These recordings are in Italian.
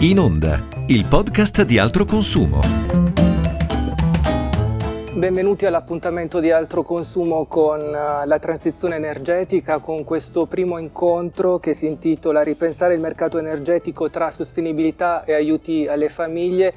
In Onda, il podcast di altro consumo. Benvenuti all'appuntamento di altro consumo con eh, la transizione energetica, con questo primo incontro che si intitola Ripensare il mercato energetico tra sostenibilità e aiuti alle famiglie.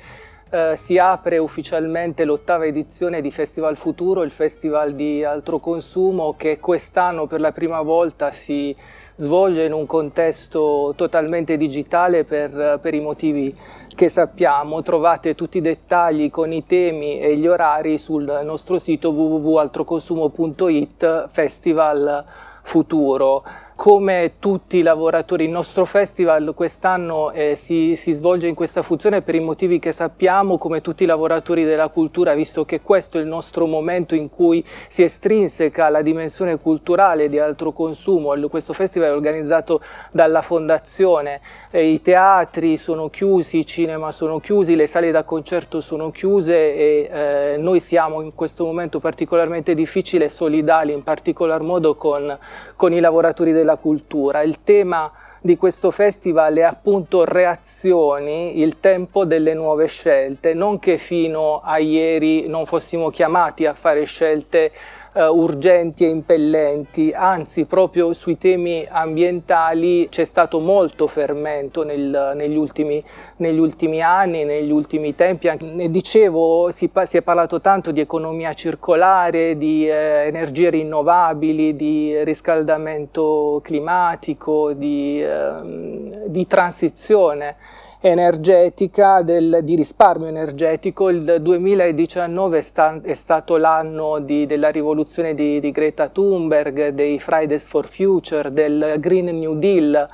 Eh, si apre ufficialmente l'ottava edizione di Festival Futuro, il festival di altro consumo che quest'anno per la prima volta si svolge in un contesto totalmente digitale per, per, i motivi che sappiamo. Trovate tutti i dettagli con i temi e gli orari sul nostro sito www.altroconsumo.it Festival Futuro come tutti i lavoratori. Il nostro festival quest'anno eh, si, si, svolge in questa funzione per i motivi che sappiamo, come tutti i lavoratori della cultura, visto che questo è il nostro momento in cui si estrinseca la dimensione culturale di altro consumo. Questo festival è organizzato dalla Fondazione, eh, i teatri sono chiusi, i cinema sono chiusi, le sale da concerto sono chiuse e eh, noi siamo in questo momento particolarmente difficile e solidali, in particolar modo con, con i lavoratori della della cultura. Il tema di questo festival è appunto reazioni, il tempo delle nuove scelte, non che fino a ieri non fossimo chiamati a fare scelte uh, urgenti e impellenti, anzi proprio sui temi ambientali c'è stato molto fermento nel, negli, ultimi, negli, ultimi, anni, negli ultimi tempi. Ne dicevo, si, si, è parlato tanto di economia circolare, di eh, energie rinnovabili, di riscaldamento climatico, di, eh, di transizione energetica, del, di risparmio energetico. Il 2019 è, sta, è stato l'anno di, della rivoluzione di, di Greta Thunberg, dei Fridays for Future, del Green New Deal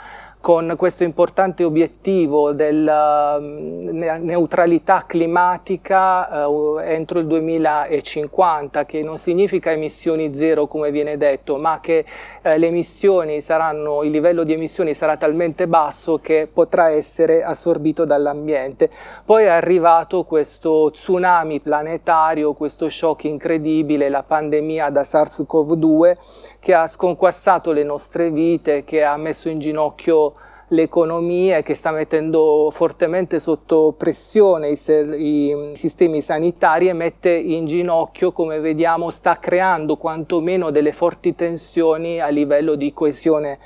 con questo importante obiettivo della mm, neutralità climatica uh, entro il 2050, che non significa emissioni zero come viene detto, ma che uh, le emissioni saranno, il livello di emissioni sarà talmente basso che potrà essere assorbito dall'ambiente. Poi è arrivato questo tsunami planetario, questo shock incredibile, la pandemia da SARS-CoV-2 che ha sconquassato le nostre vite, che ha messo in ginocchio l'economia, che sta mettendo fortemente sotto pressione i, i, sistemi sanitari e mette in ginocchio, come vediamo, sta creando quantomeno delle forti tensioni a livello di coesione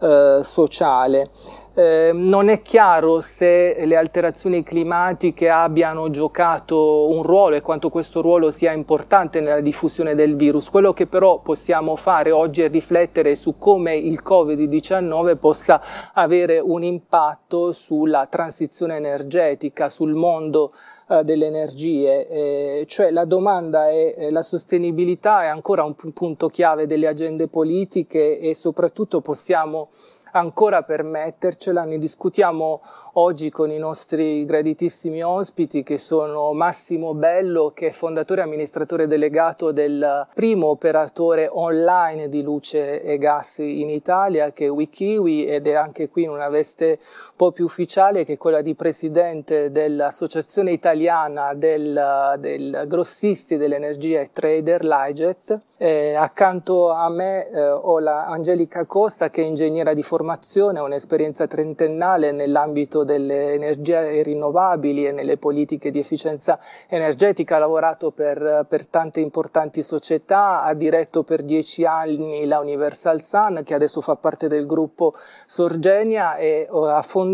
eh, sociale. Eh, non è chiaro se le alterazioni climatiche abbiano giocato un ruolo e quanto questo ruolo sia importante nella diffusione del virus. Quello che però possiamo fare oggi è riflettere su come il Covid-19 possa avere un impatto sulla transizione energetica, sul mondo eh, delle energie, eh, cioè la domanda è eh, la sostenibilità è ancora un punto chiave delle agende politiche e soprattutto possiamo ancora permettercela, ne discutiamo oggi con i nostri graditissimi ospiti che sono Massimo Bello che è fondatore e amministratore delegato del primo operatore online di luce e gas in Italia che è Wikiwi ed è anche qui in una veste po' più ufficiale che è quella di presidente dell'associazione italiana del, del grossisti dell'energia e trader Liget. Eh, accanto a me eh, ho la Angelica Costa che è ingegnera di formazione, ha un'esperienza trentennale nell'ambito delle energie rinnovabili e nelle politiche di efficienza energetica, ha lavorato per, per tante importanti società, ha diretto per dieci anni la Universal Sun, che adesso fa parte del gruppo Sorgenia e uh, ha fondato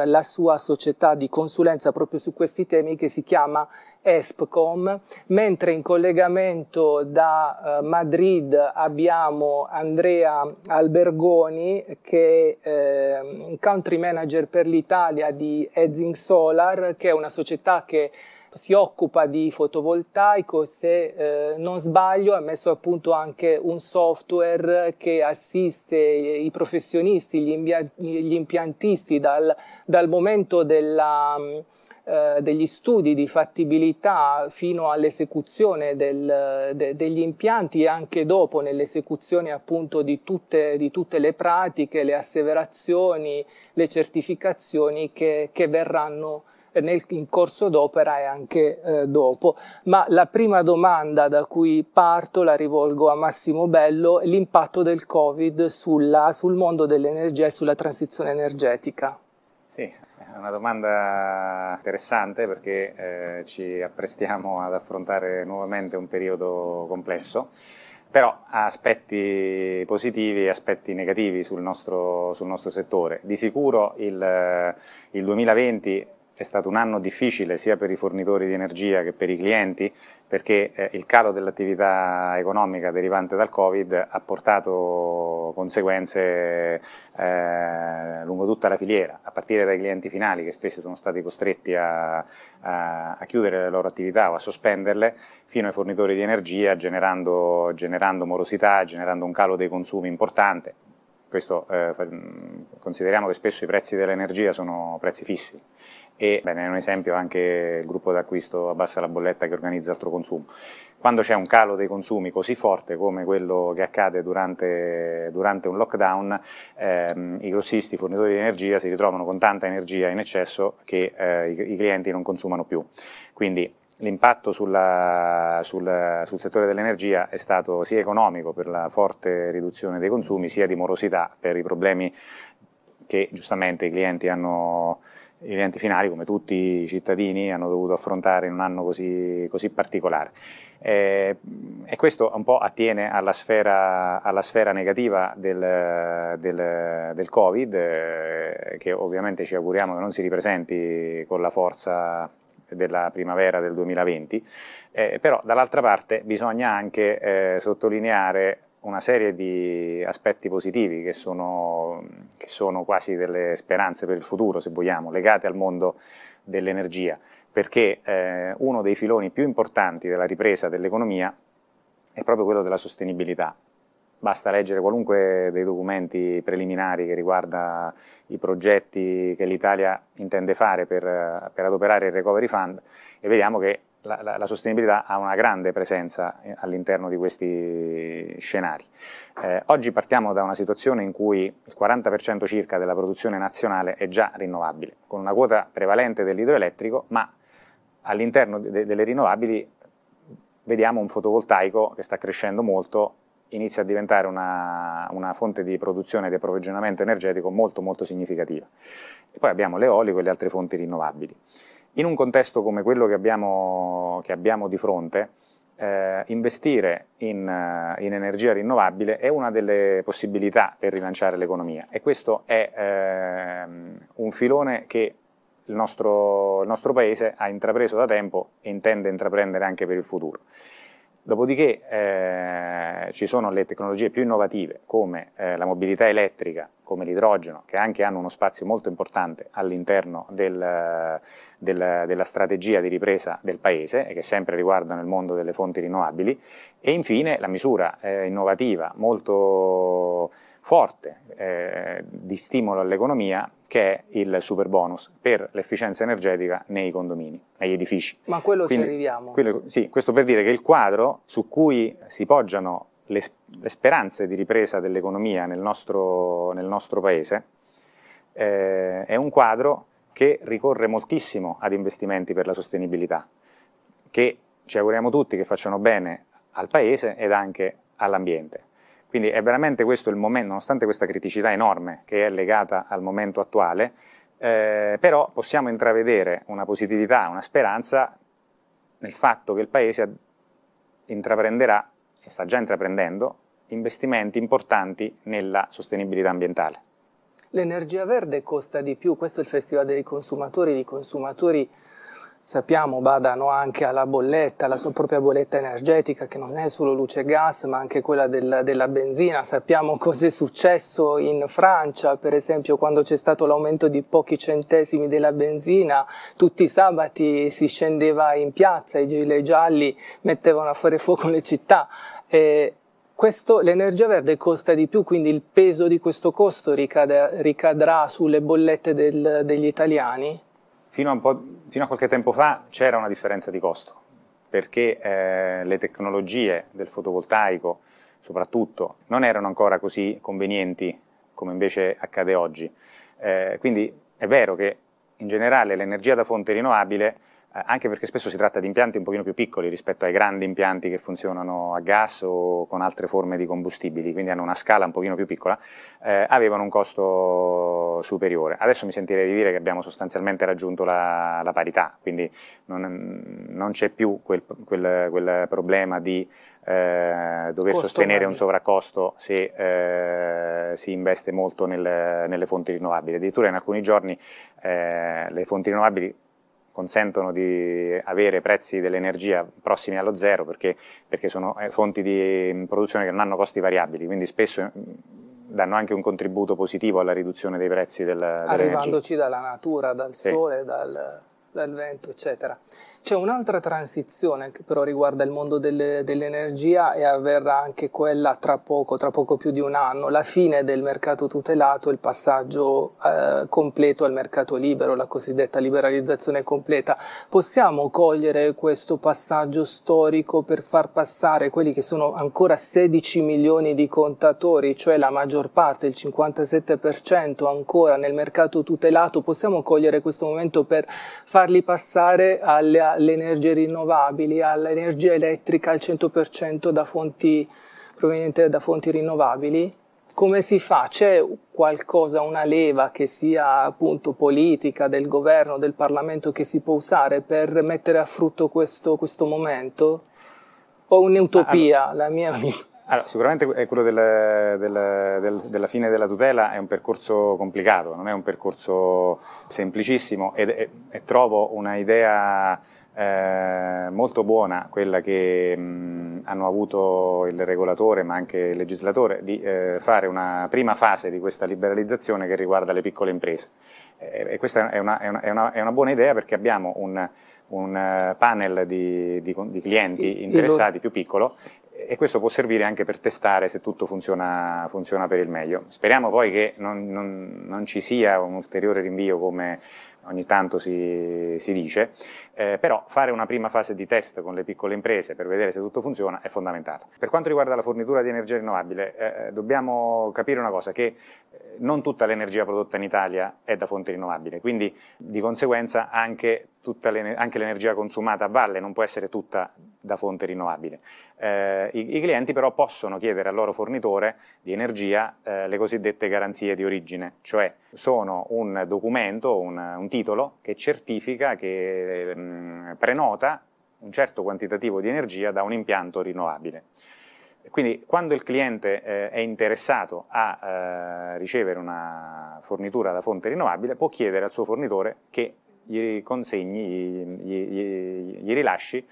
uh, la sua società di consulenza proprio su questi temi che si chiama ESPCOM, mentre in collegamento da uh, Madrid abbiamo Andrea Albergoni che è eh, country manager per l'Italia di Edzing Solar, che è una società che si occupa di fotovoltaico, se eh, non sbaglio ha messo a punto anche un software che assiste i professionisti, gli, gli impiantisti dal, dal momento della eh, degli studi di fattibilità fino all'esecuzione del, de, degli impianti e anche dopo nell'esecuzione appunto di tutte, di tutte le pratiche, le asseverazioni, le certificazioni che, che verranno nel, in corso d'opera e anche eh, dopo. Ma la prima domanda da cui parto la rivolgo a Massimo Bello, l'impatto del Covid sulla, sul mondo dell'energia e sulla transizione energetica. Sì, è una domanda interessante perché eh, ci apprestiamo ad affrontare nuovamente un periodo complesso, però ha aspetti positivi e aspetti negativi sul nostro, sul nostro settore. Di sicuro il, il 2020 è stato un anno difficile sia per i fornitori di energia che per i clienti perché eh, il calo dell'attività economica derivante dal Covid ha portato conseguenze eh, lungo tutta la filiera, a partire dai clienti finali che spesso sono stati costretti a, a, a, chiudere le loro attività o a sospenderle, fino ai fornitori di energia generando, generando morosità, generando un calo dei consumi importante. Questo eh, consideriamo che spesso i prezzi dell'energia sono prezzi fissi e bene, è un esempio anche il gruppo d'acquisto Abbassa la bolletta che organizza altro consumo. Quando c'è un calo dei consumi così forte come quello che accade durante, durante un lockdown, ehm, i grossisti, i fornitori di energia si ritrovano con tanta energia in eccesso che eh, i, i clienti non consumano più. Quindi l'impatto sulla, sul, sul, settore dell'energia è stato sia economico per la forte riduzione dei consumi, sia di morosità per i problemi che giustamente i clienti hanno i clienti finali, come tutti i cittadini, hanno dovuto affrontare in un anno così, così particolare. Eh, e questo un po' attiene alla sfera, alla sfera negativa del, del, del Covid, eh, che ovviamente ci auguriamo che non si ripresenti con la forza della primavera del 2020, eh, però dall'altra parte bisogna anche eh, sottolineare una serie di aspetti positivi che sono, che sono, quasi delle speranze per il futuro, se vogliamo, legate al mondo dell'energia, perché eh, uno dei filoni più importanti della ripresa dell'economia è proprio quello della sostenibilità. Basta leggere qualunque dei documenti preliminari che riguarda i progetti che l'Italia intende fare per, per adoperare il Recovery Fund e vediamo che la, la, sostenibilità ha una grande presenza eh, all'interno di questi scenari. Eh, oggi partiamo da una situazione in cui il 40% circa della produzione nazionale è già rinnovabile, con una quota prevalente dell'idroelettrico, ma all'interno de delle rinnovabili vediamo un fotovoltaico che sta crescendo molto, inizia a diventare una, una fonte di produzione e di approvvigionamento energetico molto molto significativa. E poi abbiamo l'eolico e le altre fonti rinnovabili. In un contesto come quello che abbiamo, che abbiamo di fronte, eh, investire in, uh, in, energia rinnovabile è una delle possibilità per rilanciare l'economia e questo è eh, un filone che il nostro, il nostro Paese ha intrapreso da tempo e intende intraprendere anche per il futuro. Dopodiché eh, ci sono le tecnologie più innovative come eh, la mobilità elettrica, come l'idrogeno, che anche hanno uno spazio molto importante all'interno del, del, della strategia di ripresa del Paese e che sempre riguardano il mondo delle fonti rinnovabili. E infine la misura eh, innovativa molto forte eh, di stimolo all'economia che è il super bonus per l'efficienza energetica nei condomini, negli edifici. Ma quello Quindi, ci arriviamo. Quello, sì, questo per dire che il quadro su cui si poggiano le, le speranze di ripresa dell'economia nel nostro, nel nostro paese eh, è un quadro che ricorre moltissimo ad investimenti per la sostenibilità, che ci auguriamo tutti che facciano bene al paese ed anche all'ambiente. Quindi è veramente questo il momento, nonostante questa criticità enorme che è legata al momento attuale, eh, però possiamo intravedere una positività, una speranza nel fatto che il Paese intraprenderà, e sta già intraprendendo, investimenti importanti nella sostenibilità ambientale. L'energia verde costa di più, questo è il Festival dei consumatori, i consumatori sappiamo badano anche alla bolletta, alla sua propria bolletta energetica che non è solo luce e gas ma anche quella del, della benzina, sappiamo cosa è successo in Francia per esempio quando c'è stato l'aumento di pochi centesimi della benzina, tutti i sabati si scendeva in piazza, i gilet gialli mettevano a fare fuoco le città. E questo, l'energia verde costa di più, quindi il peso di questo costo ricadrà, ricadrà sulle bollette del, degli italiani? Fino a, fino a, qualche tempo fa c'era una differenza di costo, perché eh, le tecnologie del fotovoltaico, soprattutto, non erano ancora così convenienti come invece accade oggi. Eh, quindi è vero che in generale l'energia da fonte rinnovabile anche perché spesso si tratta di impianti un pochino più piccoli rispetto ai grandi impianti che funzionano a gas o con altre forme di combustibili, quindi hanno una scala un pochino più piccola, eh, avevano un costo superiore. Adesso mi sentirei di dire che abbiamo sostanzialmente raggiunto la, la parità, quindi non, non c'è più quel, quel, quel, problema di eh, dover Costo sostenere medio. un sovraccosto se eh, si investe molto nel, nelle fonti rinnovabili. Addirittura in alcuni giorni eh, le fonti rinnovabili consentono di avere prezzi dell'energia prossimi allo zero perché, perché sono eh, fonti di produzione che non hanno costi variabili, quindi spesso mm, danno anche un contributo positivo alla riduzione dei prezzi del, dell'energia. Arrivandoci dalla natura, dal sì. sole, dal, dal vento, eccetera. C'è un'altra transizione che però riguarda il mondo delle, dell'energia e avverrà anche quella tra poco, tra poco più di un anno, la fine del mercato tutelato, il passaggio eh, completo al mercato libero, la cosiddetta liberalizzazione completa. Possiamo cogliere questo passaggio storico per far passare quelli che sono ancora 16 milioni di contatori, cioè la maggior parte, il 57% ancora nel mercato tutelato, possiamo cogliere questo momento per farli passare alle alle energie rinnovabili, all'energia elettrica al 100% da fonti, proveniente da fonti rinnovabili? Come si fa? C'è qualcosa, una leva che sia appunto politica del governo, del Parlamento che si può usare per mettere a frutto questo, questo momento? O un'utopia? La mia allora, sicuramente quello del, del, del, della fine della tutela è un percorso complicato, non è un percorso semplicissimo e, trovo una idea eh, molto buona quella che mh, hanno avuto il regolatore ma anche il legislatore di eh, fare una prima fase di questa liberalizzazione che riguarda le piccole imprese. Eh, e questa è una, è, una, è, una, è una, buona idea perché abbiamo un, un eh, panel di, di, di clienti interessati più piccolo e questo può servire anche per testare se tutto funziona, funziona per il meglio. Speriamo poi che non, non, non ci sia un ulteriore rinvio come ogni tanto si, si dice, eh, però fare una prima fase di test con le piccole imprese per vedere se tutto funziona è fondamentale. Per quanto riguarda la fornitura di energia rinnovabile, eh, dobbiamo capire una cosa, che eh, non tutta l'energia prodotta in Italia è da fonte rinnovabile, quindi di conseguenza anche, anche l'energia consumata a valle non può essere tutta da fonte rinnovabile. Eh, i, i, clienti però possono chiedere al loro fornitore di energia eh, le cosiddette garanzie di origine, cioè sono un documento, un, un titolo che certifica, che mh, mm, prenota un certo quantitativo di energia da un impianto rinnovabile. Quindi quando il cliente eh, è interessato a eh, ricevere una fornitura da fonte rinnovabile può chiedere al suo fornitore che gli consegni, gli, gli, gli rilasci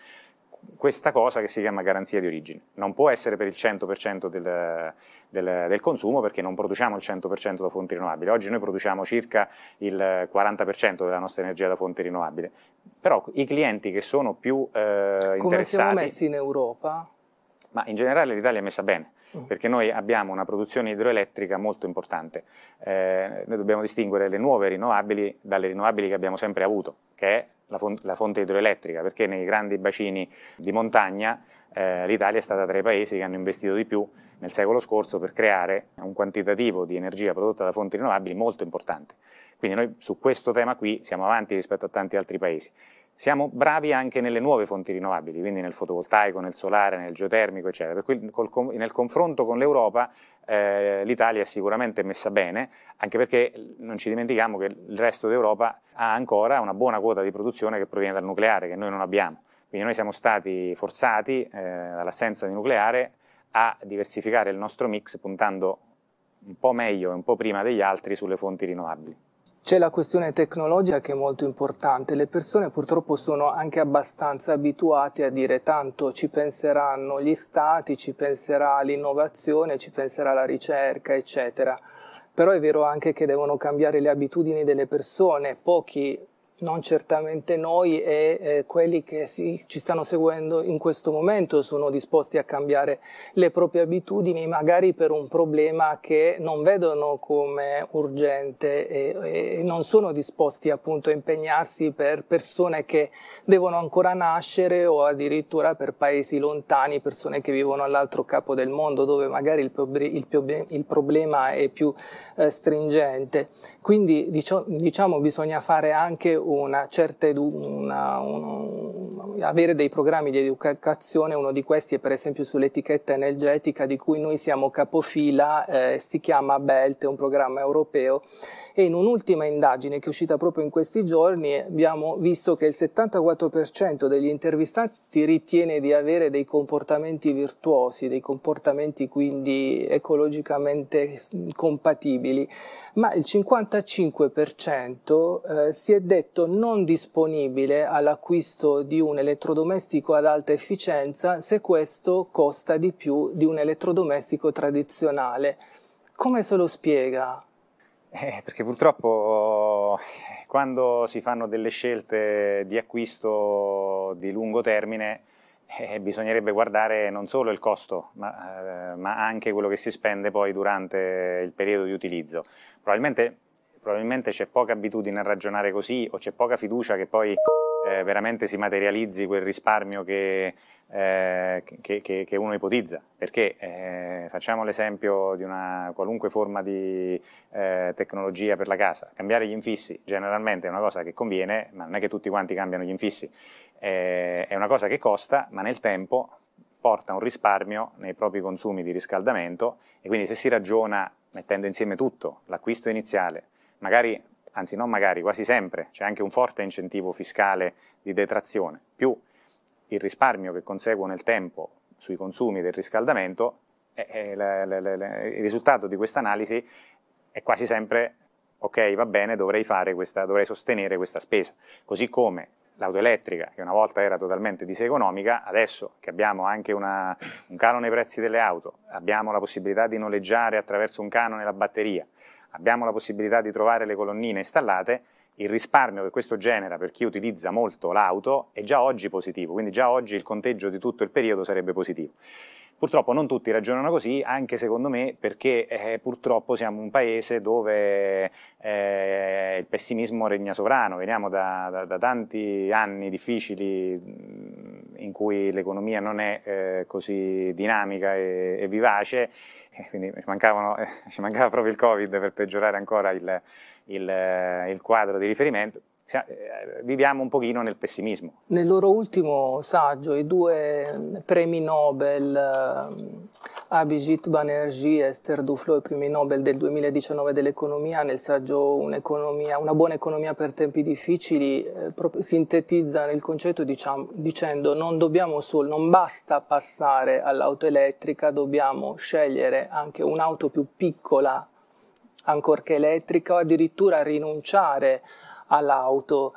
questa cosa che si chiama garanzia di origine. Non può essere per il 100% del, del, del, consumo perché non produciamo il 100% da fonti rinnovabili. Oggi noi produciamo circa il 40% della nostra energia da fonte rinnovabile. Però i clienti che sono più eh, interessati... Come siamo messi in Europa? Ma in generale l'Italia è messa bene mm. perché noi abbiamo una produzione idroelettrica molto importante. Eh, noi dobbiamo distinguere le nuove rinnovabili dalle rinnovabili che abbiamo sempre avuto, che è la, font la fonte idroelettrica, perché nei grandi bacini di montagna eh, l'Italia è stata tra i paesi che hanno investito di più nel secolo scorso per creare un quantitativo di energia prodotta da fonti rinnovabili molto importante. Quindi noi su questo tema qui siamo avanti rispetto a tanti altri paesi. Siamo bravi anche nelle nuove fonti rinnovabili, quindi nel fotovoltaico, nel solare, nel geotermico, eccetera. Per cui col, nel confronto con l'Europa eh, l'Italia è sicuramente messa bene, anche perché non ci dimentichiamo che il resto d'Europa ha ancora una buona quota di produzione che proviene dal nucleare, che noi non abbiamo. Quindi noi siamo stati forzati eh, dall'assenza di nucleare a diversificare il nostro mix puntando un po' meglio e un po' prima degli altri sulle fonti rinnovabili. C'è la questione tecnologica che è molto importante, le persone purtroppo sono anche abbastanza abituate a dire tanto ci penseranno gli stati, ci penserà l'innovazione, ci penserà la ricerca, eccetera. Però è vero anche che devono cambiare le abitudini delle persone, pochi non certamente noi e eh, quelli che si, ci stanno seguendo in questo momento sono disposti a cambiare le proprie abitudini, magari per un problema che non vedono come urgente e, e non sono disposti appunto a impegnarsi per persone che devono ancora nascere o addirittura per paesi lontani, persone che vivono all'altro capo del mondo dove magari il, il, il problema è più eh, stringente. Quindi diciamo, bisogna fare anche un una certa edu- una, una, avere dei programmi di educazione, uno di questi è per esempio sull'etichetta energetica di cui noi siamo capofila, eh, si chiama BELT, è un programma europeo. E in un'ultima indagine che è uscita proprio in questi giorni abbiamo visto che il 74% degli intervistati ritiene di avere dei comportamenti virtuosi, dei comportamenti quindi ecologicamente compatibili, ma il 55% eh, si è detto non disponibile all'acquisto di un elettrodomestico ad alta efficienza se questo costa di più di un elettrodomestico tradizionale. Come se lo spiega? Eh, perché purtroppo eh, quando si fanno delle scelte di acquisto di lungo termine eh, bisognerebbe guardare non solo il costo, ma, eh, ma, anche quello che si spende poi durante il periodo di utilizzo. Probabilmente, probabilmente c'è poca abitudine a ragionare così o c'è poca fiducia che poi veramente si materializzi quel risparmio che, eh, che, che, che uno ipotizza. Perché eh, facciamo l'esempio di una qualunque forma di eh, tecnologia per la casa. Cambiare gli infissi generalmente è una cosa che conviene, ma non è che tutti quanti cambiano gli infissi. Eh, è una cosa che costa, ma nel tempo porta un risparmio nei propri consumi di riscaldamento e quindi se si ragiona mettendo insieme tutto, l'acquisto iniziale, magari anzi non magari, quasi sempre, c'è anche un forte incentivo fiscale di detrazione, più il risparmio che conseguo nel tempo sui consumi del riscaldamento, eh, eh, le, le, le, il risultato di questa analisi è quasi sempre ok, va bene, dovrei, questa, dovrei sostenere questa spesa. Così come l'auto elettrica, che una volta era totalmente diseconomica, adesso che abbiamo anche una, un calo nei prezzi delle auto, abbiamo la possibilità di noleggiare attraverso un canone la batteria, abbiamo la possibilità di trovare le colonnine installate, il risparmio che questo genera per chi utilizza molto l'auto è già oggi positivo, quindi già oggi il conteggio di tutto il periodo sarebbe positivo. Purtroppo non tutti ragionano così, anche secondo me perché eh, purtroppo siamo un paese dove eh, il pessimismo regna sovrano, veniamo da, da, da tanti anni difficili in cui l'economia non è eh, così dinamica e, e vivace, quindi ci, eh, ci, mancava proprio il Covid per peggiorare ancora il, il, eh, il quadro di riferimento. eh, viviamo un pochino nel pessimismo. Nel loro ultimo saggio, i due premi Nobel, Abhijit Banerjee e Esther Duflo, i premi Nobel del 2019 dell'economia, nel saggio Una buona economia per tempi difficili, eh, sintetizzano il concetto diciamo, dicendo non, dobbiamo solo, non basta passare all'auto elettrica, dobbiamo scegliere anche un'auto più piccola, ancorché elettrica, o addirittura rinunciare all'auto.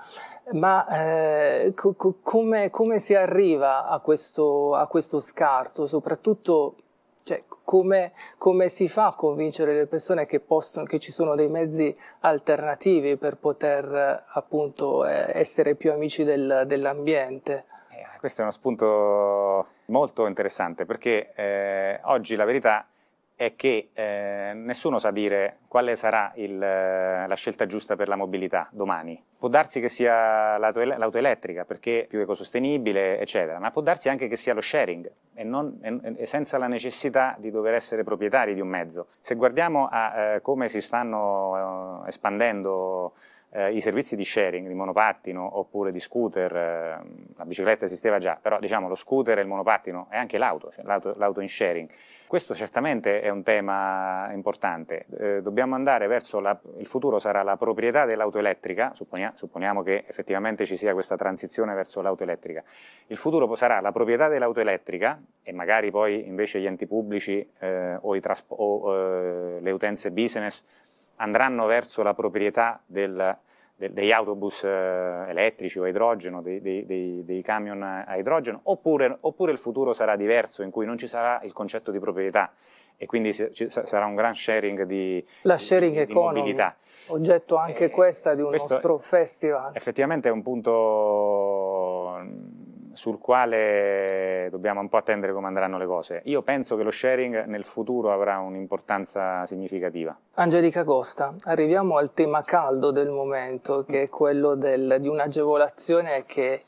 Ma eh, co- come, come, si arriva a questo, a questo scarto? Soprattutto cioè, come, come, si fa a convincere le persone che, possono, che ci sono dei mezzi alternativi per poter appunto eh, essere più amici del, dell'ambiente? Eh, questo è uno spunto molto interessante perché eh, oggi la verità è che eh, nessuno sa dire quale sarà il, la scelta giusta per la mobilità domani. Può darsi che sia l'auto, l'auto, elettrica perché è più ecosostenibile, eccetera, ma può darsi anche che sia lo sharing e, non, e, e senza la necessità di dover essere proprietari di un mezzo. Se guardiamo a eh, come si stanno eh, espandendo eh, i servizi di sharing, di monopattino oppure di scooter, eh, la bicicletta esisteva già, però diciamo lo scooter e il monopattino e anche l'auto, cioè l'auto, l'auto, in sharing. Questo certamente è un tema importante. Eh, dobbiamo andare verso la, il futuro sarà la proprietà dell'auto elettrica, supponia, supponiamo che effettivamente ci sia questa transizione verso l'auto elettrica. Il futuro sarà la proprietà dell'auto elettrica e magari poi invece gli enti pubblici eh, o, o eh, le utenze business andranno verso la proprietà del, de, degli autobus eh, elettrici o a idrogeno, dei, dei, dei, dei camion a idrogeno, oppure, oppure, il futuro sarà diverso in cui non ci sarà il concetto di proprietà e quindi ci, sarà un gran sharing di, La sharing di, di mobilità. Oggetto anche eh, questa di un nostro festival. Effettivamente è un punto sul quale dobbiamo un po' attendere come andranno le cose. Io penso che lo sharing nel futuro avrà un'importanza significativa. Angelica Costa, arriviamo al tema caldo del momento, che è quello del, di un'agevolazione che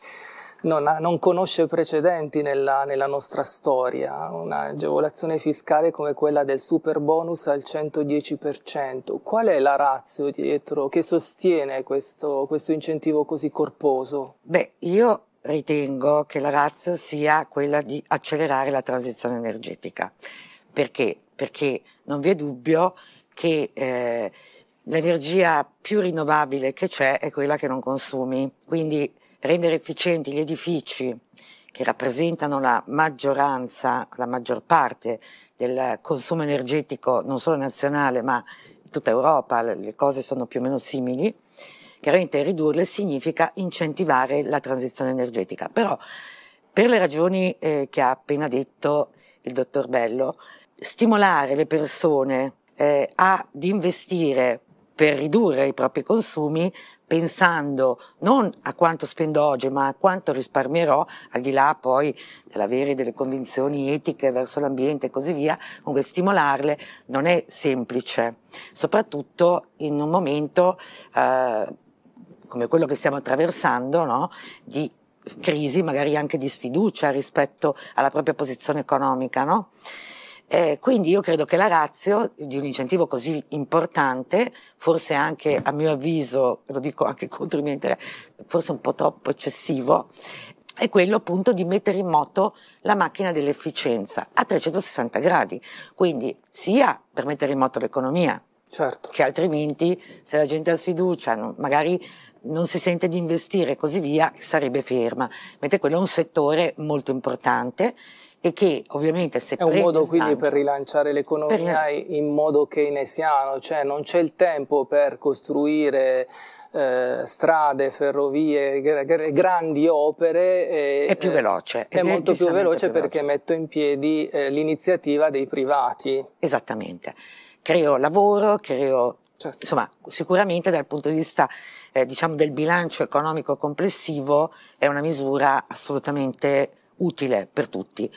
non, ha, non conosce precedenti nella, nella, nostra storia, un'agevolazione fiscale come quella del super bonus al 110%. Qual è la razza dietro che sostiene questo, questo incentivo così corposo? Beh, io ritengo che la razza sia quella di accelerare la transizione energetica. Perché? Perché non vi è dubbio che eh, l'energia più rinnovabile che c'è è quella che non consumi. Quindi rendere efficienti gli edifici che rappresentano la maggioranza, la maggior parte del consumo energetico non solo nazionale ma in tutta Europa, le cose sono più o meno simili, chiaramente ridurle significa incentivare la transizione energetica. Però per le ragioni eh, che ha appena detto il dottor Bello, stimolare le persone eh, ad investire per ridurre i propri consumi pensando non a quanto spendo oggi, ma a quanto risparmierò, al di là poi dell'avere delle convinzioni etiche verso l'ambiente e così via, comunque stimolarle non è semplice, soprattutto in un momento eh, come quello che stiamo attraversando, no? di crisi, magari anche di sfiducia rispetto alla propria posizione economica. No? Eh, quindi io credo che la razio di un incentivo così importante, forse anche a mio avviso, lo dico anche contro i miei interessi, forse un po' troppo eccessivo, è quello appunto di mettere in moto la macchina dell'efficienza a 360 gradi, quindi sia per mettere in moto l'economia, certo. che altrimenti se la gente ha sfiducia, magari non si sente di investire e così via, sarebbe ferma, mentre quello è un settore molto importante e che ovviamente se è un modo quindi per rilanciare l'economia per... in modo keynesiano, cioè non c'è il tempo per costruire eh, strade, ferrovie, gra- grandi opere. E, è più veloce. È, è molto più veloce, più perché veloce. metto in piedi eh, l'iniziativa dei privati. Esattamente. Creo lavoro, creo Certo. Insomma, sicuramente dal punto di vista eh, diciamo del bilancio economico complessivo è una misura assolutamente utile per tutti.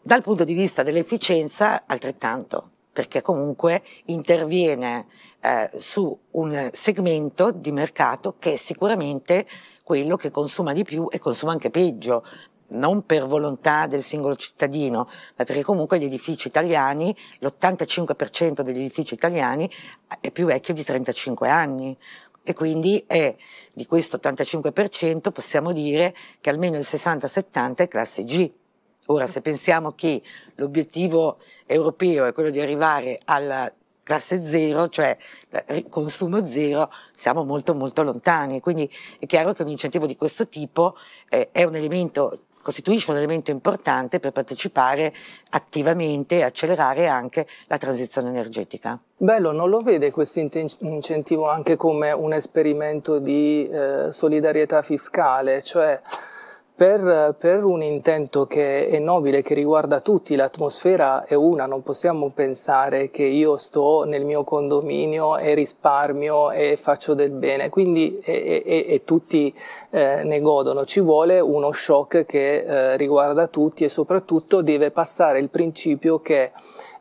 Dal punto di vista dell'efficienza, altrettanto, perché comunque interviene eh, su un segmento di mercato che è sicuramente quello che consuma di più e consuma anche peggio, non per volontà del singolo cittadino, ma perché comunque gli edifici italiani, l'85% degli edifici italiani è più vecchio di 35 anni e quindi è di questo 85% possiamo dire che almeno il 60-70 è classe G. Ora, se pensiamo che l'obiettivo europeo è quello di arrivare alla classe zero, cioè consumo zero, siamo molto molto lontani. Quindi è chiaro che un incentivo di questo tipo eh, è un elemento costituisce un elemento importante per partecipare attivamente e accelerare anche la transizione energetica. Bello, non lo vede questo incentivo anche come un esperimento di eh, solidarietà fiscale, cioè per, per, un intento che è nobile, che riguarda tutti, l'atmosfera è una, non possiamo pensare che io sto nel mio condominio e risparmio e faccio del bene, quindi e, e, e tutti eh, ne godono, ci vuole uno shock che eh, riguarda tutti e soprattutto deve passare il principio che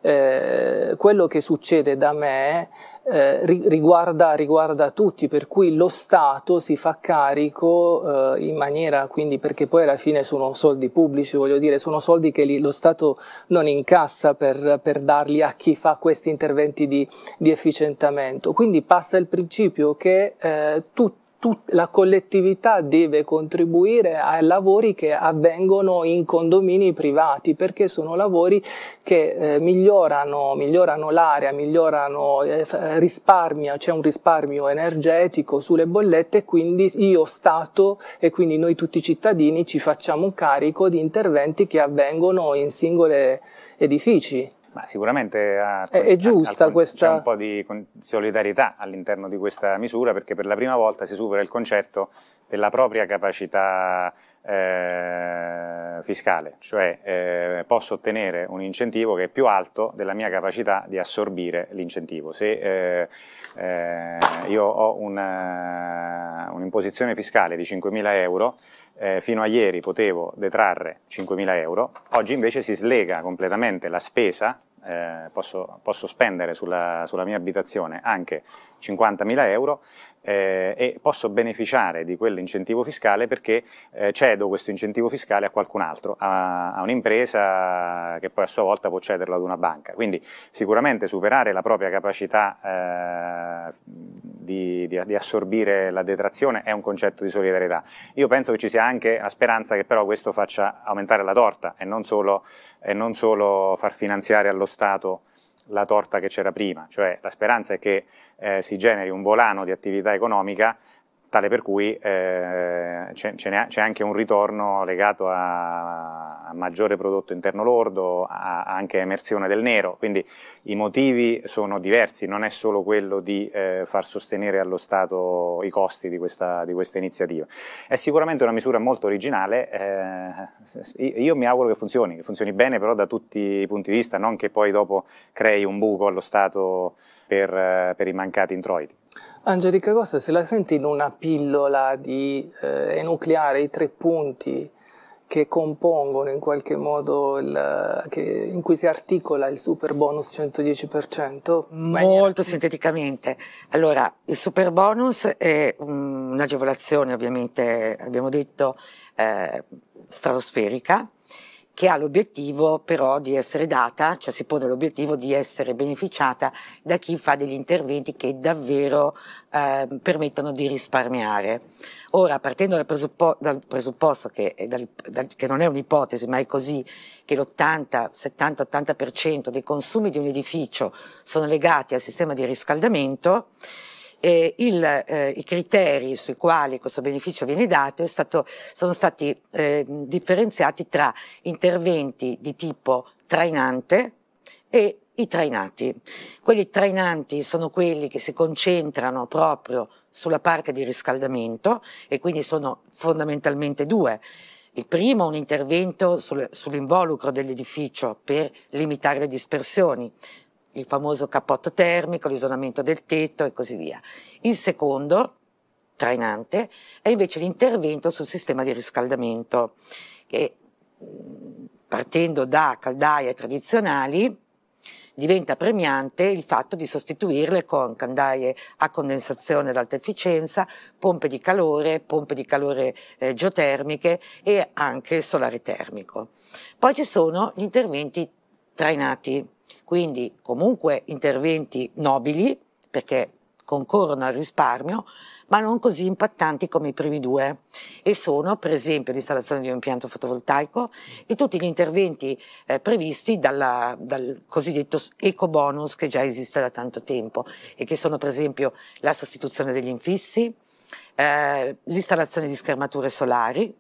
eh, quello che succede da me eh, riguarda, riguarda, tutti, per cui lo Stato si fa carico eh, in maniera, quindi perché poi alla fine sono soldi pubblici, voglio dire, sono soldi che li, lo Stato non incassa per, per, darli a chi fa questi interventi di, di efficientamento. Quindi passa il principio che eh, tutti tut- la collettività deve contribuire ai lavori che avvengono in condomini privati perché sono lavori che eh, migliorano, migliorano, l'area, migliorano, eh, risparmia, c'è un risparmio energetico sulle bollette e quindi io Stato e quindi noi tutti i cittadini ci facciamo carico di interventi che avvengono in singole edifici. Ma sicuramente ha, è, è giusta al, questa... c'è un po' di solidarietà all'interno di questa misura perché per la prima volta si supera il concetto della propria capacità eh, fiscale, cioè eh, posso ottenere un incentivo che è più alto della mia capacità di assorbire l'incentivo. Se eh, eh io ho un'imposizione fiscale di 5.000 euro, eh, fino a ieri potevo detrarre 5.000 euro, oggi invece si slega completamente la spesa eh, posso, posso, spendere sulla, sulla, mia abitazione anche 50.000 euro eh, e posso beneficiare di quell'incentivo fiscale perché eh, cedo questo incentivo fiscale a qualcun altro, a, a, un'impresa che poi a sua volta può cederlo ad una banca. Quindi sicuramente superare la propria capacità eh, di, di, di, assorbire la detrazione è un concetto di solidarietà. Io penso che ci sia anche la speranza che però questo faccia aumentare la torta e non solo, e non solo far finanziare allo Stato la torta che c'era prima, cioè la speranza è che eh, si generi un volano di attività economica tale per cui eh, c'è, anche un ritorno legato a, a, maggiore prodotto interno lordo, a, anche emersione del nero, quindi i motivi sono diversi, non è solo quello di eh, far sostenere allo Stato i costi di questa, di questa, iniziativa. È sicuramente una misura molto originale, eh, io mi auguro che funzioni, che funzioni bene però da tutti i punti di vista, non che poi dopo crei un buco allo Stato per, per i mancati introiti. Angelica Costa, se la senti in una pillola di eh, enucleare i tre punti che compongono in qualche modo il, che, in cui si articola il super bonus 110%? Molto sinteticamente. Allora, il super bonus è un'agevolazione, ovviamente, abbiamo detto, eh, stratosferica, che ha l'obiettivo però di essere data, cioè si pone l'obiettivo di essere beneficiata da chi fa degli interventi che davvero eh, permettono di risparmiare. Ora, partendo dal, presuppo- dal presupposto che, dal, dal, che, non è un'ipotesi, ma è così, che l'80, 70, 80% dei consumi di un edificio sono legati al sistema di riscaldamento, eh, il, eh, i criteri sui quali questo beneficio viene dato stato, sono stati eh, differenziati tra interventi di tipo trainante e i trainati. Quelli trainanti sono quelli che si concentrano proprio sulla parte di riscaldamento e quindi sono fondamentalmente due. Il primo un intervento sul, sull'involucro dell'edificio per limitare le dispersioni, il famoso cappotto termico, l'isolamento del tetto e così via. Il secondo, trainante, è invece l'intervento sul sistema di riscaldamento, che partendo da caldaie tradizionali diventa premiante il fatto di sostituirle con caldaie a condensazione ad alta efficienza, pompe di calore, pompe di calore eh, geotermiche e anche solare termico. Poi ci sono gli interventi trainati, quindi comunque interventi nobili perché concorrono al risparmio, ma non così impattanti come i primi due. E sono per esempio l'installazione di un impianto fotovoltaico e tutti gli interventi eh, previsti dalla, dal cosiddetto eco bonus che già esiste da tanto tempo e che sono per esempio la sostituzione degli infissi, eh, l'installazione di schermature solari,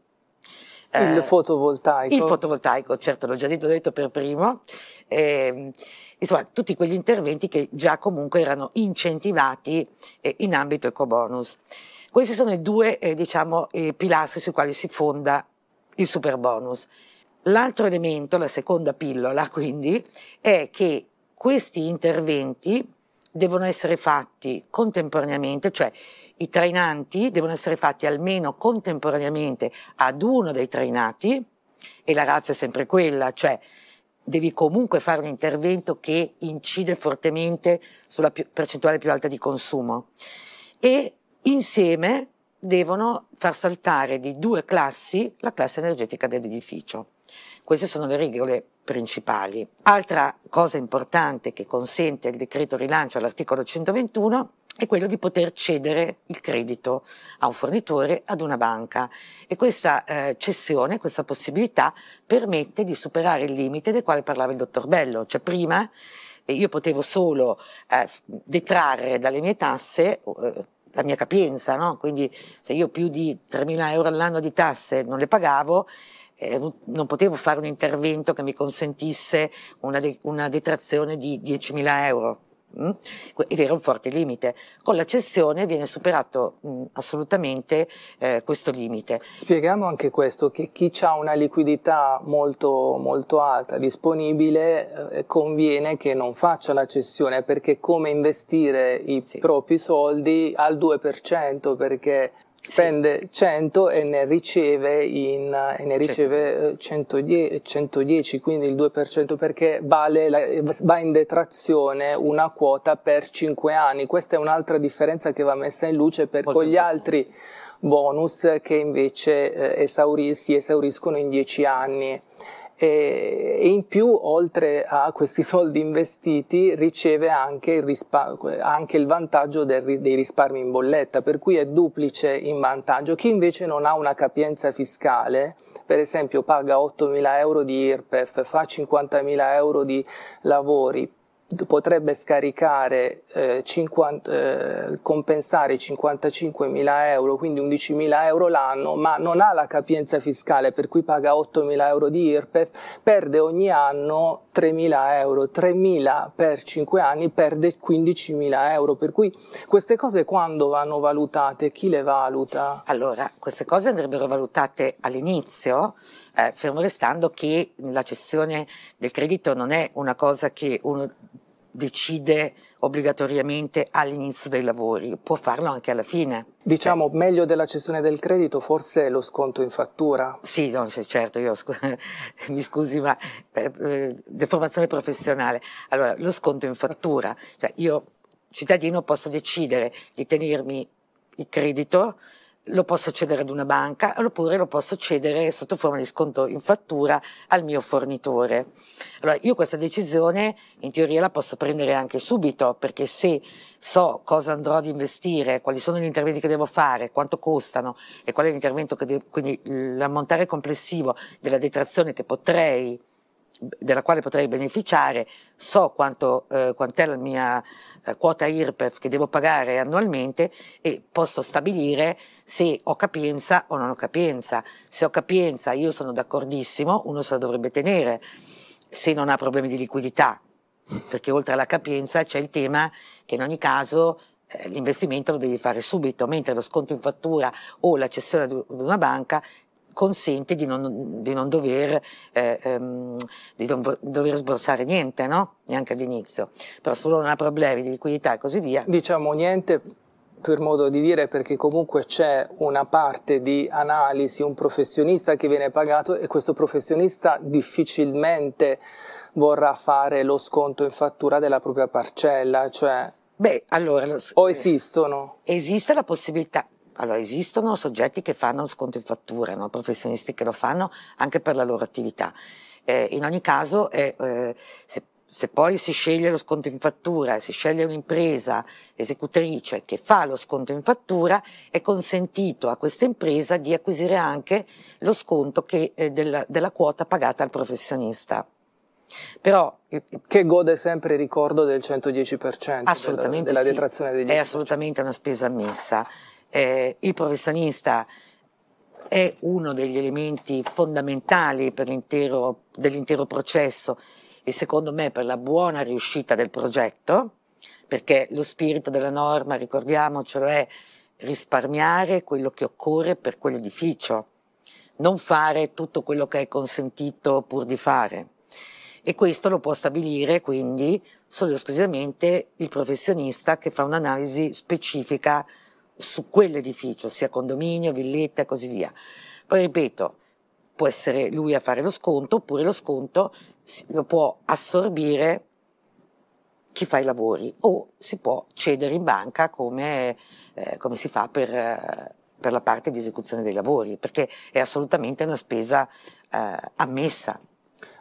il eh, fotovoltaico. Il fotovoltaico, certo, l'ho già detto, l'ho detto per primo. Eh, insomma, tutti quegli interventi che già comunque erano incentivati eh, in ambito ecobonus. Questi sono i due, eh, diciamo, pilastri sui quali si fonda il super bonus. L'altro elemento, la seconda pillola, quindi, è che questi interventi devono essere fatti contemporaneamente, cioè i trainanti devono essere fatti almeno contemporaneamente ad uno dei trainati e la razza è sempre quella, cioè devi comunque fare un intervento che incide fortemente sulla più, percentuale più alta di consumo e insieme devono far saltare di due classi la classe energetica dell'edificio. Queste sono le regole principali. Altra cosa importante che consente il decreto rilancio all'articolo 121 è quello di poter cedere il credito a un fornitore, ad una banca e questa eh, cessione, questa possibilità permette di superare il limite del quale parlava il dottor Bello, cioè prima eh, io potevo solo eh, detrarre dalle mie tasse eh, la mia capienza, no? quindi se io più di 3.000 euro all'anno di tasse non le pagavo, eh, non potevo fare un intervento che mi consentisse una, de- una detrazione di 10.000 euro Mm? ed era un forte limite. Con la cessione viene superato mh, mm, assolutamente eh, questo limite. Spieghiamo anche questo, che chi ha una liquidità molto, molto alta disponibile eh, conviene che non faccia la cessione perché come investire i sì. propri soldi al 2% perché spende 100 e ne riceve, in, e ne riceve 110, 110, quindi il 2% perché vale la, va in detrazione una quota per 5 anni. Questa è un'altra differenza che va messa in luce per con gli altri bonus che invece eh, esauri, si esauriscono in 10 anni e in più oltre a questi soldi investiti riceve anche il, rispa- anche il vantaggio del, dei risparmi in bolletta per cui è duplice in vantaggio. Chi invece non ha una capienza fiscale per esempio paga 8.000 euro di IRPEF fa 50.000 euro di lavori potrebbe scaricare eh, 50, eh, compensare 55 mila euro, quindi 11 mila euro l'anno, ma non ha la capienza fiscale per cui paga 8 mila euro di IRPEF, perde ogni anno 3 mila euro, 3 mila per 5 anni perde 15 mila euro, per cui queste cose quando vanno valutate? Chi le valuta? Allora, queste cose andrebbero valutate all'inizio, eh, fermo restando che la cessione del credito non è una cosa che uno decide obbligatoriamente all'inizio dei lavori, può farlo anche alla fine. Diciamo eh. meglio della cessione del credito forse lo sconto in fattura. Sì, no, certo, io scu- mi scusi, ma eh, eh, deformazione professionale. Allora, lo sconto in fattura, cioè io cittadino posso decidere di tenermi il credito lo posso cedere ad una banca oppure lo posso cedere sotto forma di sconto in fattura al mio fornitore. Allora, io questa decisione in teoria la posso prendere anche subito perché se so cosa andrò ad investire, quali sono gli interventi che devo fare, quanto costano e qual è l'intervento che devo, quindi l'ammontare complessivo della detrazione che potrei della quale potrei beneficiare, so quanto, eh, quant'è la mia eh, quota IRPEF che devo pagare annualmente e posso stabilire se ho capienza o non ho capienza. Se ho capienza io sono d'accordissimo, uno se la dovrebbe tenere, se non ha problemi di liquidità, perché oltre alla capienza c'è il tema che in ogni caso eh, l'investimento lo devi fare subito, mentre lo sconto in fattura o la cessione ad una banca consente di non, di non dover, eh, ehm, di non dover sborsare niente, no? neanche all'inizio. Però se uno non ha problemi di liquidità e così via. Diciamo niente per modo di dire perché comunque c'è una parte di analisi, un professionista che viene pagato e questo professionista difficilmente vorrà fare lo sconto in fattura della propria parcella, cioè Beh, allora, lo, o esistono? Esiste la possibilità, allora, esistono soggetti che fanno sconto in fattura, no? professionisti che lo fanno anche per la loro attività. Eh, in ogni caso, eh, eh, se, se, poi si sceglie lo sconto in fattura, si sceglie un'impresa esecutrice che fa lo sconto in fattura, è consentito a questa impresa di acquisire anche lo sconto che, eh, della, della quota pagata al professionista. Però, che gode sempre, ricordo, del 110% assolutamente della, della detrazione degli È assolutamente una spesa ammessa eh, il professionista è uno degli elementi fondamentali dell'intero processo e secondo me per la buona riuscita del progetto, perché lo spirito della norma, ricordiamocelo, è risparmiare quello che occorre per quell'edificio, non fare tutto quello che è consentito pur di fare. E questo lo può stabilire quindi solo e esclusivamente il professionista che fa un'analisi specifica su quell'edificio, sia condominio, villetta e così via. Poi ripeto, può essere lui a fare lo sconto oppure lo sconto lo può assorbire chi fa i lavori o si può cedere in banca come, eh, come si fa per, per, la parte di esecuzione dei lavori, perché è assolutamente una spesa eh, ammessa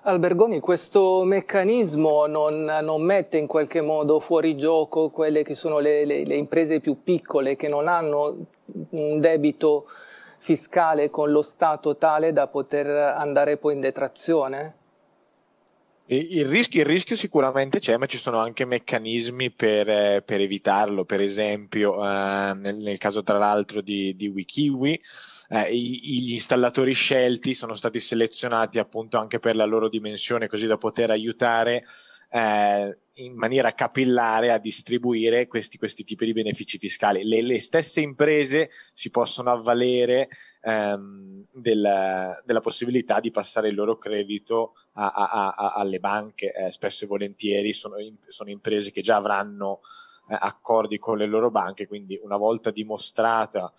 Albergoni, questo meccanismo non, non, mette in qualche modo fuori gioco quelle che sono le, le, le, imprese più piccole che non hanno un debito fiscale con lo Stato tale da poter andare poi in detrazione? Il rischio, il rischio, sicuramente c'è, ma ci sono anche meccanismi per, eh, per evitarlo. Per esempio, eh, nel, nel, caso tra l'altro di, di Wikiwi, eh, gli installatori scelti sono stati selezionati appunto anche per la loro dimensione, così da poter aiutare eh, in maniera capillare a distribuire questi, questi tipi di benefici fiscali. Le, le stesse imprese si possono avvalere ehm, del, della possibilità di passare il loro credito a, a, a, alle banche, eh, spesso e volentieri sono, sono, imprese che già avranno eh, accordi con le loro banche, quindi una volta dimostrata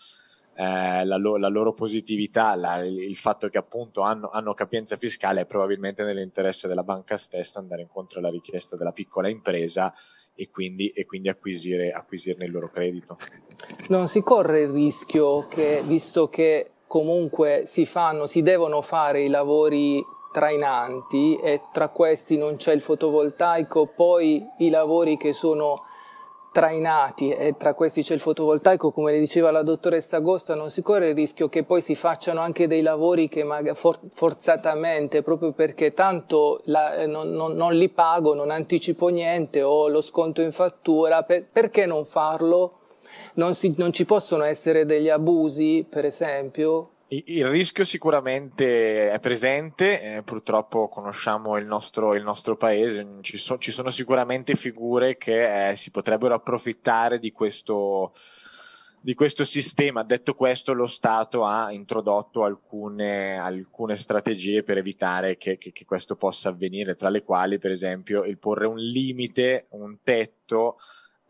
eh, la, lo- la, loro positività, la, il fatto che appunto hanno, hanno, capienza fiscale è probabilmente nell'interesse della banca stessa andare incontro alla richiesta della piccola impresa e quindi, e quindi acquisire, acquisirne il loro credito. Non si corre il rischio che, visto che comunque si fanno, si devono fare i lavori trainanti e tra questi non c'è il fotovoltaico, poi i lavori che sono trainati e tra questi c'è il fotovoltaico, come le diceva la dottoressa Agosta, non si corre il rischio che poi si facciano anche dei lavori che forzatamente, proprio perché tanto la, eh, non, non, non, li pago, non anticipo niente, ho lo sconto in fattura, per, perché non farlo? Non, si, non ci possono essere degli abusi, per esempio? Il rischio sicuramente è presente, eh, purtroppo conosciamo il nostro, il nostro paese, ci, so, ci, sono sicuramente figure che eh, si potrebbero approfittare di questo, di questo sistema. Detto questo, lo Stato ha introdotto alcune, alcune strategie per evitare che, che, che questo possa avvenire, tra le quali per esempio il porre un limite, un tetto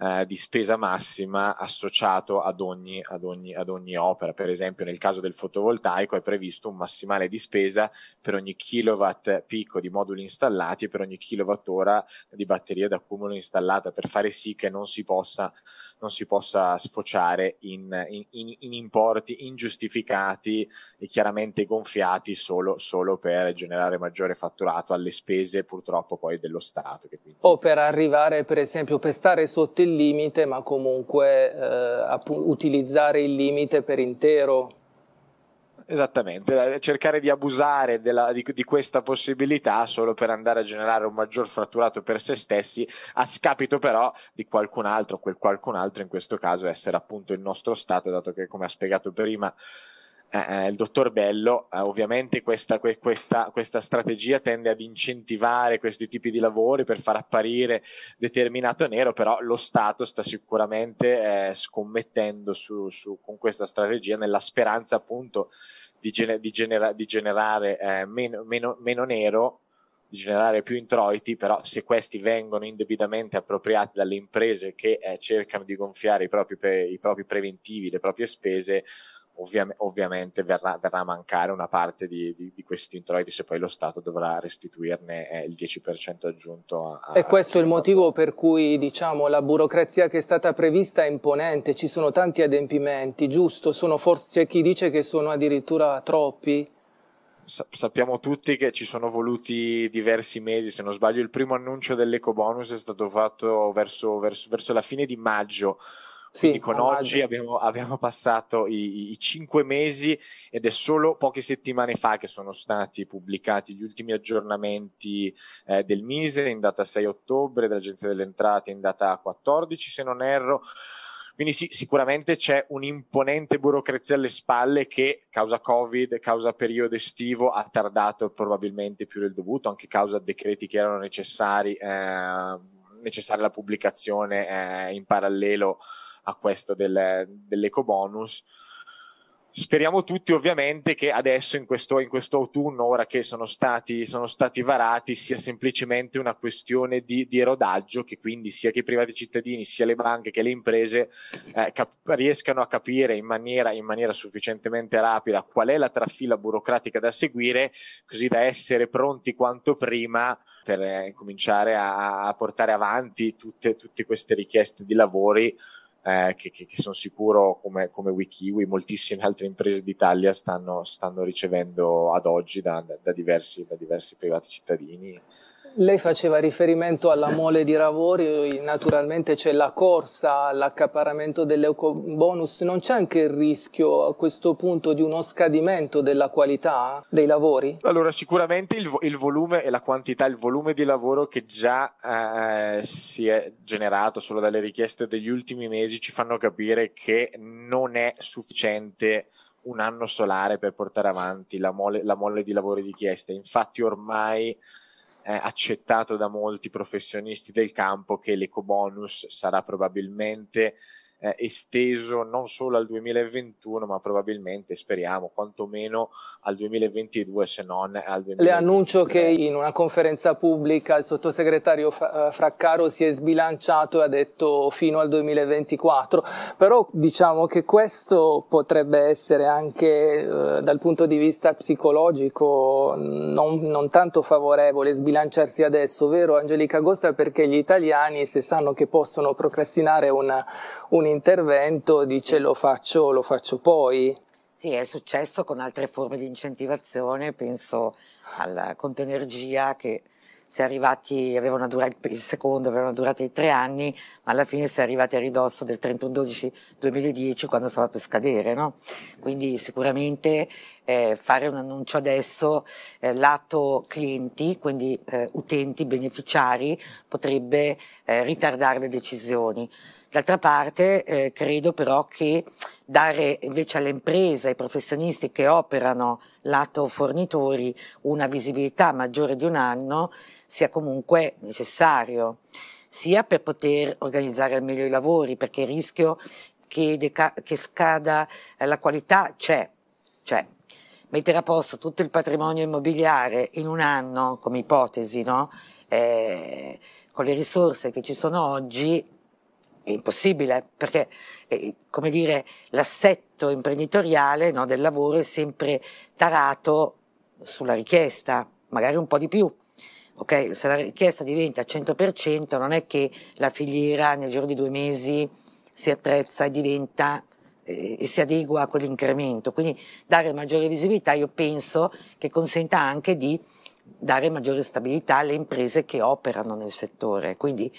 eh, di spesa massima associato ad ogni, ad, ogni, ad ogni opera. Per esempio, nel caso del fotovoltaico è previsto un massimale di spesa per ogni kilowatt picco di moduli installati e per ogni kilowattora di batteria d'accumulo installata per fare sì che non si possa, non si possa sfociare in, in, in, importi ingiustificati e chiaramente gonfiati solo, solo, per generare maggiore fatturato alle spese purtroppo poi dello Stato. Quindi... O per arrivare per esempio per stare sotto il il limite, ma comunque eh, utilizzare il limite per intero. Esattamente, cercare di abusare della, di, di, questa possibilità solo per andare a generare un maggior fratturato per se stessi, a scapito però di qualcun altro, quel qualcun altro in questo caso essere appunto il nostro Stato, dato che come ha spiegato prima eh, eh, il dottor Bello, eh, ovviamente questa, que, questa, questa, strategia tende ad incentivare questi tipi di lavori per far apparire determinato nero, però lo Stato sta sicuramente eh, scommettendo su, su, con questa strategia nella speranza appunto di, gener- di, genera- di generare eh, meno, meno, meno nero di generare più introiti, però se questi vengono indebitamente appropriati dalle imprese che eh, cercano di gonfiare i propri, pre- i propri preventivi, le proprie spese, ovvia- ovviamente verrà, verrà, a mancare una parte di, di, di, questi introiti se poi lo Stato dovrà restituirne eh, il 10% aggiunto. A, e questo è il motivo per cui diciamo, la burocrazia che è stata prevista è imponente, ci sono tanti adempimenti, giusto? Sono forse, c'è chi dice che sono addirittura troppi? sappiamo tutti che ci sono voluti diversi mesi, se non sbaglio il primo annuncio dell'eco bonus è stato fatto verso, verso, verso la fine di maggio quindi sì, con oggi abbiamo, abbiamo, passato i, i, cinque mesi ed è solo poche settimane fa che sono stati pubblicati gli ultimi aggiornamenti eh, del Mise in data 6 ottobre, dell'Agenzia delle Entrate in data 14 se non erro. Quindi sì, sicuramente c'è un'imponente burocrazia alle spalle che causa Covid, causa periodo estivo, ha tardato probabilmente più del dovuto, anche causa decreti che erano necessari, eh, necessaria la pubblicazione eh, in parallelo a questo del, dell'eco bonus. Speriamo tutti ovviamente che adesso in questo, in questo autunno, ora che sono stati, sono stati, varati, sia semplicemente una questione di, di, rodaggio, che quindi sia che i privati cittadini, sia le banche che le imprese eh, cap- riescano a capire in maniera, in maniera sufficientemente rapida qual è la trafila burocratica da seguire, così da essere pronti quanto prima per eh, cominciare a, portare avanti tutte, tutte queste richieste di lavori eh, che, che, che sono sicuro come, come Wikiwi, moltissime altre imprese d'Italia stanno, stanno ricevendo ad oggi da, da, diversi, da diversi privati cittadini lei faceva riferimento alla mole di lavori, naturalmente c'è la corsa all'accaparamento dell'ecobonus, non c'è anche il rischio a questo punto di uno scadimento della qualità dei lavori? Allora sicuramente il, il volume e la quantità, il volume di lavoro che già eh, si è generato solo dalle richieste degli ultimi mesi ci fanno capire che non è sufficiente un anno solare per portare avanti la mole, la mole di lavori richieste, infatti ormai è accettato da molti professionisti del campo che l'ecobonus sarà probabilmente eh, esteso non solo al 2021, ma probabilmente, speriamo, quantomeno al 2022, se non al 2023. Le annuncio che in una conferenza pubblica il sottosegretario eh, Fraccaro si è sbilanciato e ha detto fino al 2024, però diciamo che questo potrebbe essere anche eh, dal punto di vista psicologico non, non tanto favorevole sbilanciarsi adesso, vero Angelica Agosta? Perché gli italiani se sanno che possono procrastinare una, un intervento dice lo faccio, lo faccio poi. Sì, è successo con altre forme di incentivazione, penso al conto energia che si è arrivati, avevano durato, il secondo avevano durato i tre anni, ma alla fine si è arrivati a ridosso del 31-12-2010 quando stava per scadere, no? Quindi sicuramente eh, fare un annuncio adesso, eh, lato clienti, quindi eh, utenti, beneficiari, potrebbe eh, ritardare le decisioni. D'altra parte eh, credo però che dare invece alle imprese, ai professionisti che operano lato fornitori una visibilità maggiore di un anno sia comunque necessario, sia per poter organizzare al meglio i lavori, perché il rischio che, deca- che scada eh, la qualità c'è, cioè mettere a posto tutto il patrimonio immobiliare in un anno, come ipotesi, no? eh, con le risorse che ci sono oggi, è impossibile perché, eh, come dire, l'assetto imprenditoriale no, del lavoro è sempre tarato sulla richiesta, magari un po' di più. Okay? Se la richiesta diventa 100%, non è che la filiera nel giro di due mesi si attrezza e diventa eh, e si adegua a quell'incremento. Quindi dare maggiore visibilità io penso che consenta anche di dare maggiore stabilità alle imprese che operano nel settore. Quindi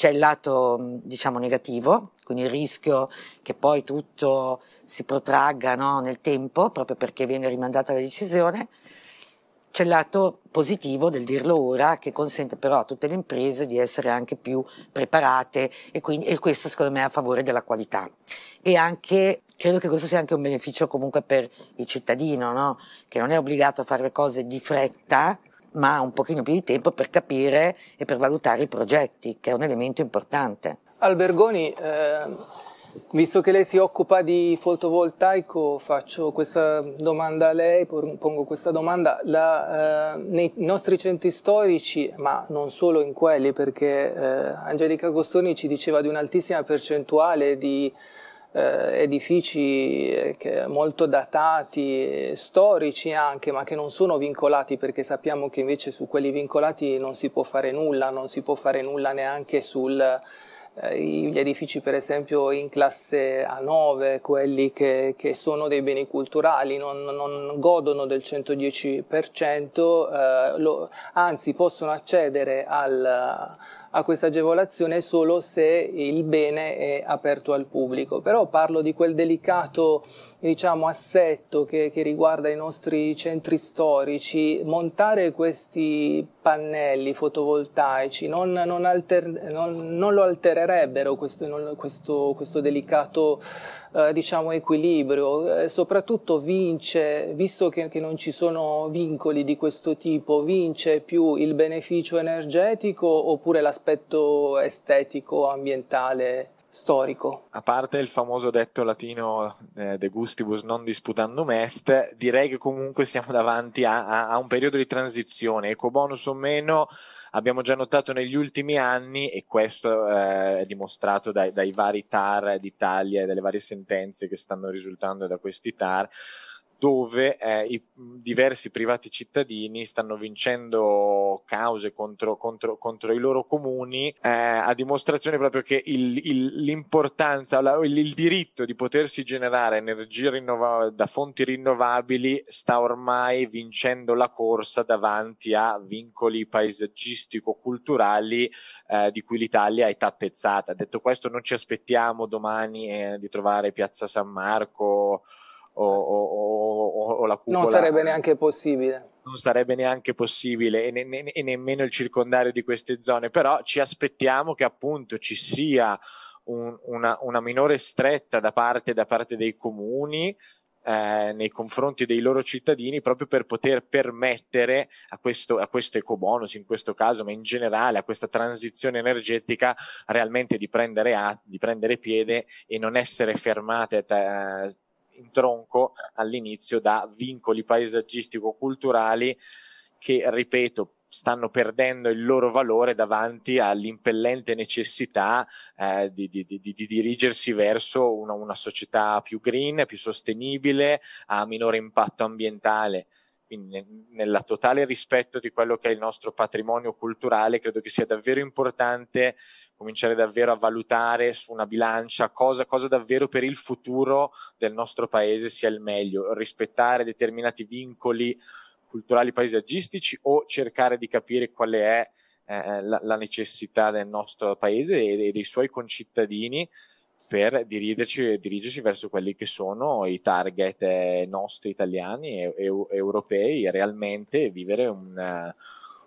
c'è il lato diciamo negativo, quindi il rischio che poi tutto si protragga no, nel tempo proprio perché viene rimandata la decisione, c'è il lato positivo del dirlo ora che consente però a tutte le imprese di essere anche più preparate e, quindi, e questo secondo me è a favore della qualità. E anche, credo che questo sia anche un beneficio comunque per il cittadino, no? che non è obbligato a fare le cose di fretta, ma un pochino più di tempo per capire e per valutare i progetti, che è un elemento importante. Albergoni, eh, visto che lei si occupa di fotovoltaico, faccio questa domanda a lei, pongo questa domanda. La, eh, nei nostri centri storici, ma non solo in quelli, perché eh, Angelica Agostoni ci diceva di un'altissima percentuale di eh, edifici eh, molto datati, storici anche, ma che non sono vincolati perché sappiamo che invece su quelli vincolati non si può fare nulla, non si può fare nulla neanche sugli eh, edifici per esempio in classe A9, quelli che, che sono dei beni culturali, non, non godono del 110%, eh, lo, anzi possono accedere al a questa agevolazione solo se il bene è aperto al pubblico. Però parlo di quel delicato diciamo, assetto che, che, riguarda i nostri centri storici, montare questi pannelli fotovoltaici non, non, alter, non, non lo altererebbero questo, questo, questo delicato eh, diciamo, equilibrio, eh, soprattutto vince, visto che, che non ci sono vincoli di questo tipo, vince più il beneficio energetico oppure l'aspetto estetico, ambientale? Storico. A parte il famoso detto latino eh, de gustibus non disputandum est, direi che comunque siamo davanti a, a, a un periodo di transizione, ecobonus o meno, abbiamo già notato negli ultimi anni, e questo eh, è dimostrato dai, dai vari TAR d'Italia e dalle varie sentenze che stanno risultando da questi TAR, dove eh, i diversi privati cittadini stanno vincendo cause contro, contro, contro i loro comuni, eh, a dimostrazione proprio che il, il, l'importanza, la, il, il, diritto di potersi generare energia rinnova- da fonti rinnovabili sta ormai vincendo la corsa davanti a vincoli paesaggistico-culturali eh, di cui l'Italia è tappezzata. Detto questo, non ci aspettiamo domani eh, di trovare Piazza San Marco o, o, o, la cupola. Non sarebbe neanche possibile. Non sarebbe neanche possibile e, ne, ne, e nemmeno il circondario di queste zone, però ci aspettiamo che appunto ci sia un, una, una, minore stretta da parte, da parte dei comuni eh, nei confronti dei loro cittadini proprio per poter permettere a questo, a questo ecobonus in questo caso, ma in generale a questa transizione energetica realmente di prendere, a, di prendere piede e non essere fermate eh, in tronco all'inizio da vincoli paesaggistico-culturali che, ripeto, stanno perdendo il loro valore davanti all'impellente necessità eh, di, di, di, di, dirigersi verso una, una, società più green, più sostenibile, a minore impatto ambientale. Quindi nel totale rispetto di quello che è il nostro patrimonio culturale, credo che sia davvero importante cominciare davvero a valutare su una bilancia cosa, cosa davvero per il futuro del nostro paese sia il meglio, rispettare determinati vincoli culturali paesaggistici o cercare di capire quale è eh, la, la, necessità del nostro paese e, e dei suoi concittadini per dirigerci, dirigerci, verso quelli che sono i target eh, nostri italiani e, e, europei realmente vivere un,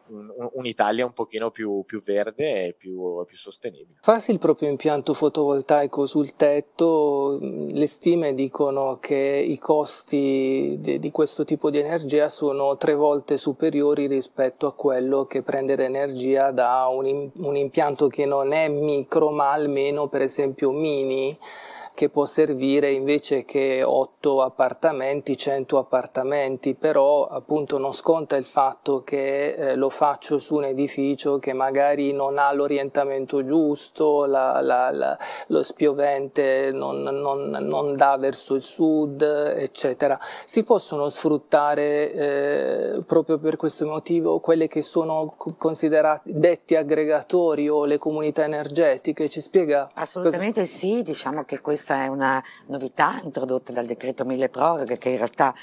un'Italia un pochino più, più verde e più, più, sostenibile. Farsi il proprio impianto fotovoltaico sul tetto, le stime dicono che i costi di, di questo tipo di energia sono tre volte superiori rispetto a quello che prendere energia da un, un impianto che non è micro ma almeno per esempio mini che può servire invece che 8 appartamenti, 100 appartamenti, però appunto non sconta il fatto che eh, lo faccio su un edificio che magari non ha l'orientamento giusto, la, la, la, lo spiovente non, non, non, dà verso il sud, eccetera. Si possono sfruttare eh, proprio per questo motivo quelle che sono considerati detti aggregatori o le comunità energetiche? Ci spiega? Assolutamente cosa... sì, diciamo che questo questa è una novità introdotta dal decreto mille proroghe che in realtà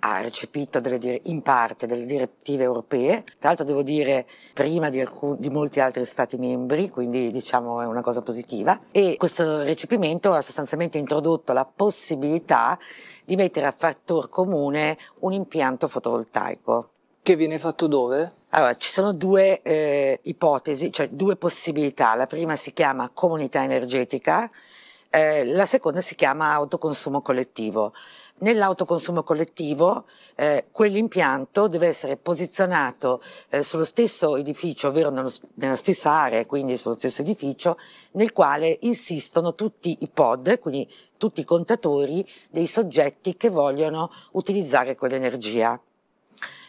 ha recepito delle, in parte delle direttive europee, tra l'altro devo dire prima di, alcun, di, molti altri Stati membri, quindi diciamo è una cosa positiva, e questo recepimento ha sostanzialmente introdotto la possibilità di mettere a fattor comune un impianto fotovoltaico. Che viene fatto dove? Allora, ci sono due eh, ipotesi, cioè due possibilità. La prima si chiama comunità energetica, eh, la seconda si chiama autoconsumo collettivo. Nell'autoconsumo collettivo eh, quell'impianto deve essere posizionato eh, sullo stesso edificio, ovvero nello, nella stessa area, quindi sullo stesso edificio, nel quale insistono tutti i pod, quindi tutti i contatori dei soggetti che vogliono utilizzare quell'energia.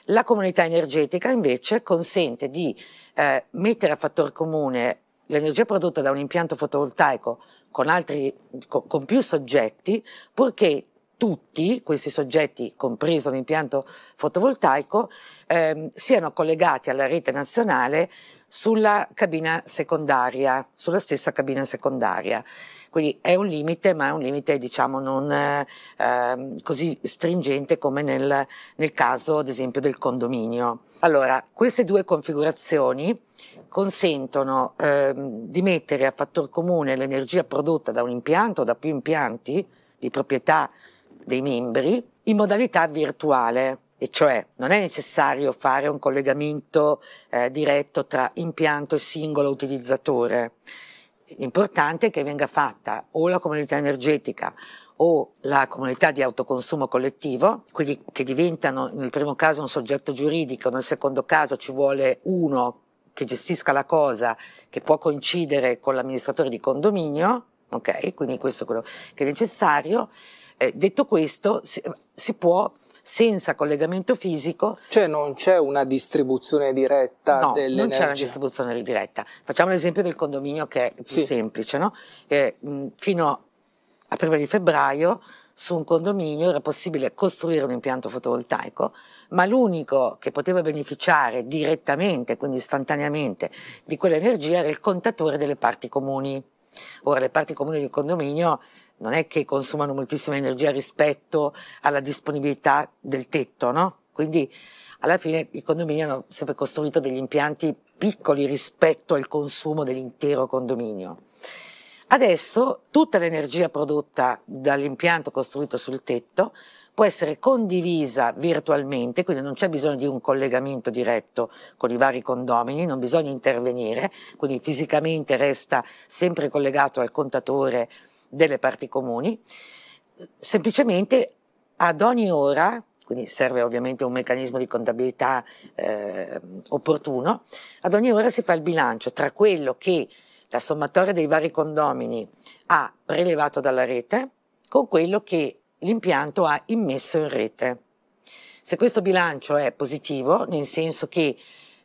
La comunità energetica invece consente di eh, mettere a fattor comune l'energia prodotta da un impianto fotovoltaico con, altri, con, con più soggetti, purché tutti questi soggetti, compreso l'impianto fotovoltaico, ehm, siano collegati alla rete nazionale sulla cabina secondaria, sulla stessa cabina secondaria. Quindi è un limite, ma è un limite diciamo non eh, così stringente come nel, nel caso ad esempio del condominio. Allora, queste due configurazioni consentono ehm, di mettere a fattor comune l'energia prodotta da un impianto o da più impianti di proprietà dei membri in modalità virtuale, e cioè non è necessario fare un collegamento eh, diretto tra impianto e singolo utilizzatore. L'importante è che venga fatta o la comunità energetica o la comunità di autoconsumo collettivo, quindi che diventano nel primo caso un soggetto giuridico, nel secondo caso ci vuole uno che gestisca la cosa, che può coincidere con l'amministratore di condominio, ok? Quindi questo è quello che è necessario. Eh, detto questo, si, si può senza collegamento fisico. Cioè non c'è una distribuzione diretta no, dell'energia? non c'è una distribuzione diretta. Facciamo l'esempio del condominio che è più sì. semplice, no? eh, fino a prima di febbraio su un condominio era possibile costruire un impianto fotovoltaico, ma l'unico che poteva beneficiare direttamente, quindi istantaneamente, di quell'energia era il contatore delle parti comuni. Ora, le parti comuni del condominio non è che consumano moltissima energia rispetto alla disponibilità del tetto, no? Quindi alla fine i condomini hanno sempre costruito degli impianti piccoli rispetto al consumo dell'intero condominio. Adesso tutta l'energia prodotta dall'impianto costruito sul tetto può essere condivisa virtualmente, quindi non c'è bisogno di un collegamento diretto con i vari condomini, non bisogna intervenire, quindi fisicamente resta sempre collegato al contatore delle parti comuni, semplicemente ad ogni ora, quindi serve ovviamente un meccanismo di contabilità eh, opportuno, ad ogni ora si fa il bilancio tra quello che la sommatoria dei vari condomini ha prelevato dalla rete con quello che l'impianto ha immesso in rete. Se questo bilancio è positivo, nel senso che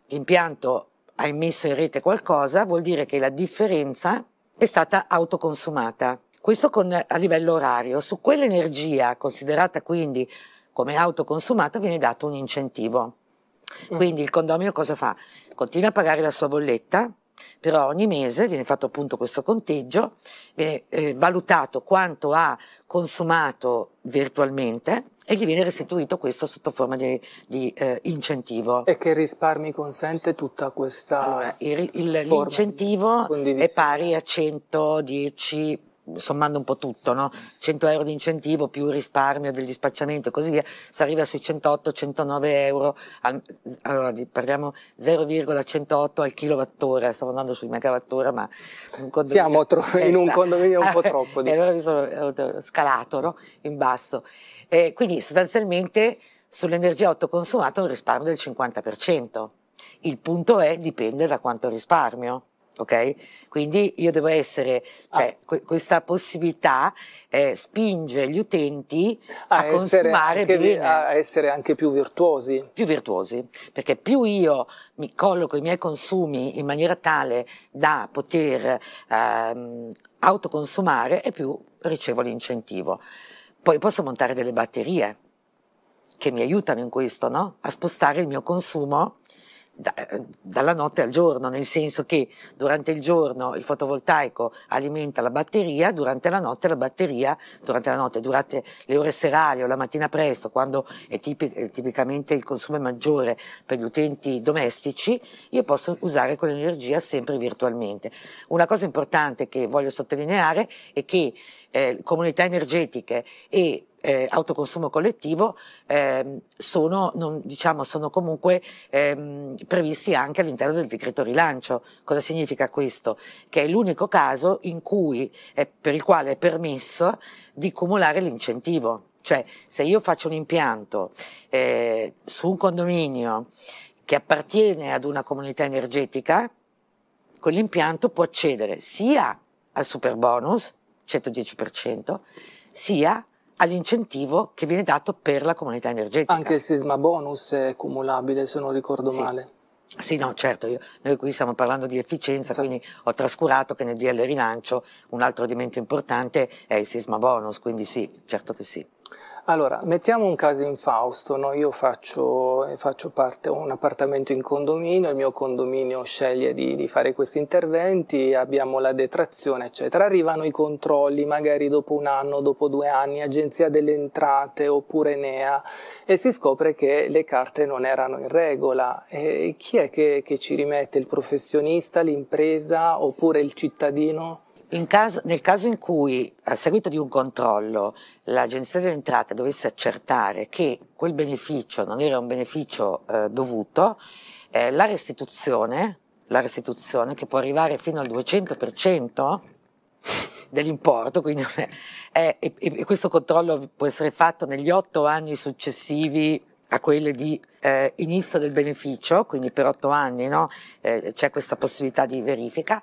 l'impianto ha immesso in rete qualcosa, vuol dire che la differenza è stata autoconsumata. Questo con, a livello orario. Su quell'energia considerata quindi come autoconsumata viene dato un incentivo. Mm. Quindi il condomino cosa fa? Continua a pagare la sua bolletta, però ogni mese viene fatto appunto questo conteggio, viene eh, valutato quanto ha consumato virtualmente e gli viene restituito questo sotto forma di, di eh, incentivo. E che risparmi consente tutta questa... Allora, il, il, l'incentivo è pari a 110 sommando un po' tutto, no? 100 euro di incentivo più risparmio del dispacciamento e così via, si arriva sui 108-109 euro, al, allora parliamo 0,108 al kilowattora, stavo andando sui megawattora ma siamo tro- in un condominio un po' troppo. e allora mi sono scalato no? in basso. Eh, quindi sostanzialmente sull'energia autoconsumata un risparmio del 50%. Il punto è dipende da quanto risparmio ok? Quindi io devo essere, cioè ah. questa possibilità eh, spinge gli utenti a, a consumare anche, bene. A essere anche più virtuosi. Più virtuosi, perché più io mi colloco i miei consumi in maniera tale da poter ehm, autoconsumare e più ricevo l'incentivo. Poi posso montare delle batterie che mi aiutano in questo, no? A spostare il mio consumo da, dalla notte al giorno, nel senso che durante il giorno il fotovoltaico alimenta la batteria, durante la notte la batteria, durante la notte, durante le ore serali o la mattina presto, quando è, tipic, è tipicamente il consumo maggiore per gli utenti domestici, io posso usare quell'energia sempre virtualmente. Una cosa importante che voglio sottolineare è che eh, comunità energetiche e eh, autoconsumo collettivo eh, sono, non, diciamo, sono comunque ehm, previsti anche all'interno del decreto rilancio. Cosa significa questo? Che è l'unico caso in cui, eh, per il quale è permesso di cumulare l'incentivo. Cioè, se io faccio un impianto eh, su un condominio che appartiene ad una comunità energetica, quell'impianto può accedere sia al super bonus, 110%, sia all'incentivo che viene dato per la comunità energetica. Anche il sisma bonus è cumulabile, se non ricordo sì. male. Sì, no, certo, io, noi qui stiamo parlando di efficienza, sì. quindi ho trascurato che nel DL rilancio un altro elemento importante è il sisma bonus, quindi sì, certo che sì. Allora, mettiamo un caso infausto, no? io faccio, faccio parte, un appartamento in condominio, il mio condominio sceglie di, di, fare questi interventi, abbiamo la detrazione, eccetera. Arrivano i controlli, magari dopo un anno, dopo due anni, Agenzia delle Entrate oppure NEA, e si scopre che le carte non erano in regola. E chi è che, che ci rimette? Il professionista, l'impresa oppure il cittadino? Caso, nel caso in cui, a seguito di un controllo, l'Agenzia delle Entrate dovesse accertare che quel beneficio non era un beneficio eh, dovuto, eh, la, restituzione, la restituzione, che può arrivare fino al 200% dell'importo, quindi è, e, e questo controllo può essere fatto negli otto anni successivi a quelle di eh, inizio del beneficio, quindi per otto anni no? eh, c'è questa possibilità di verifica,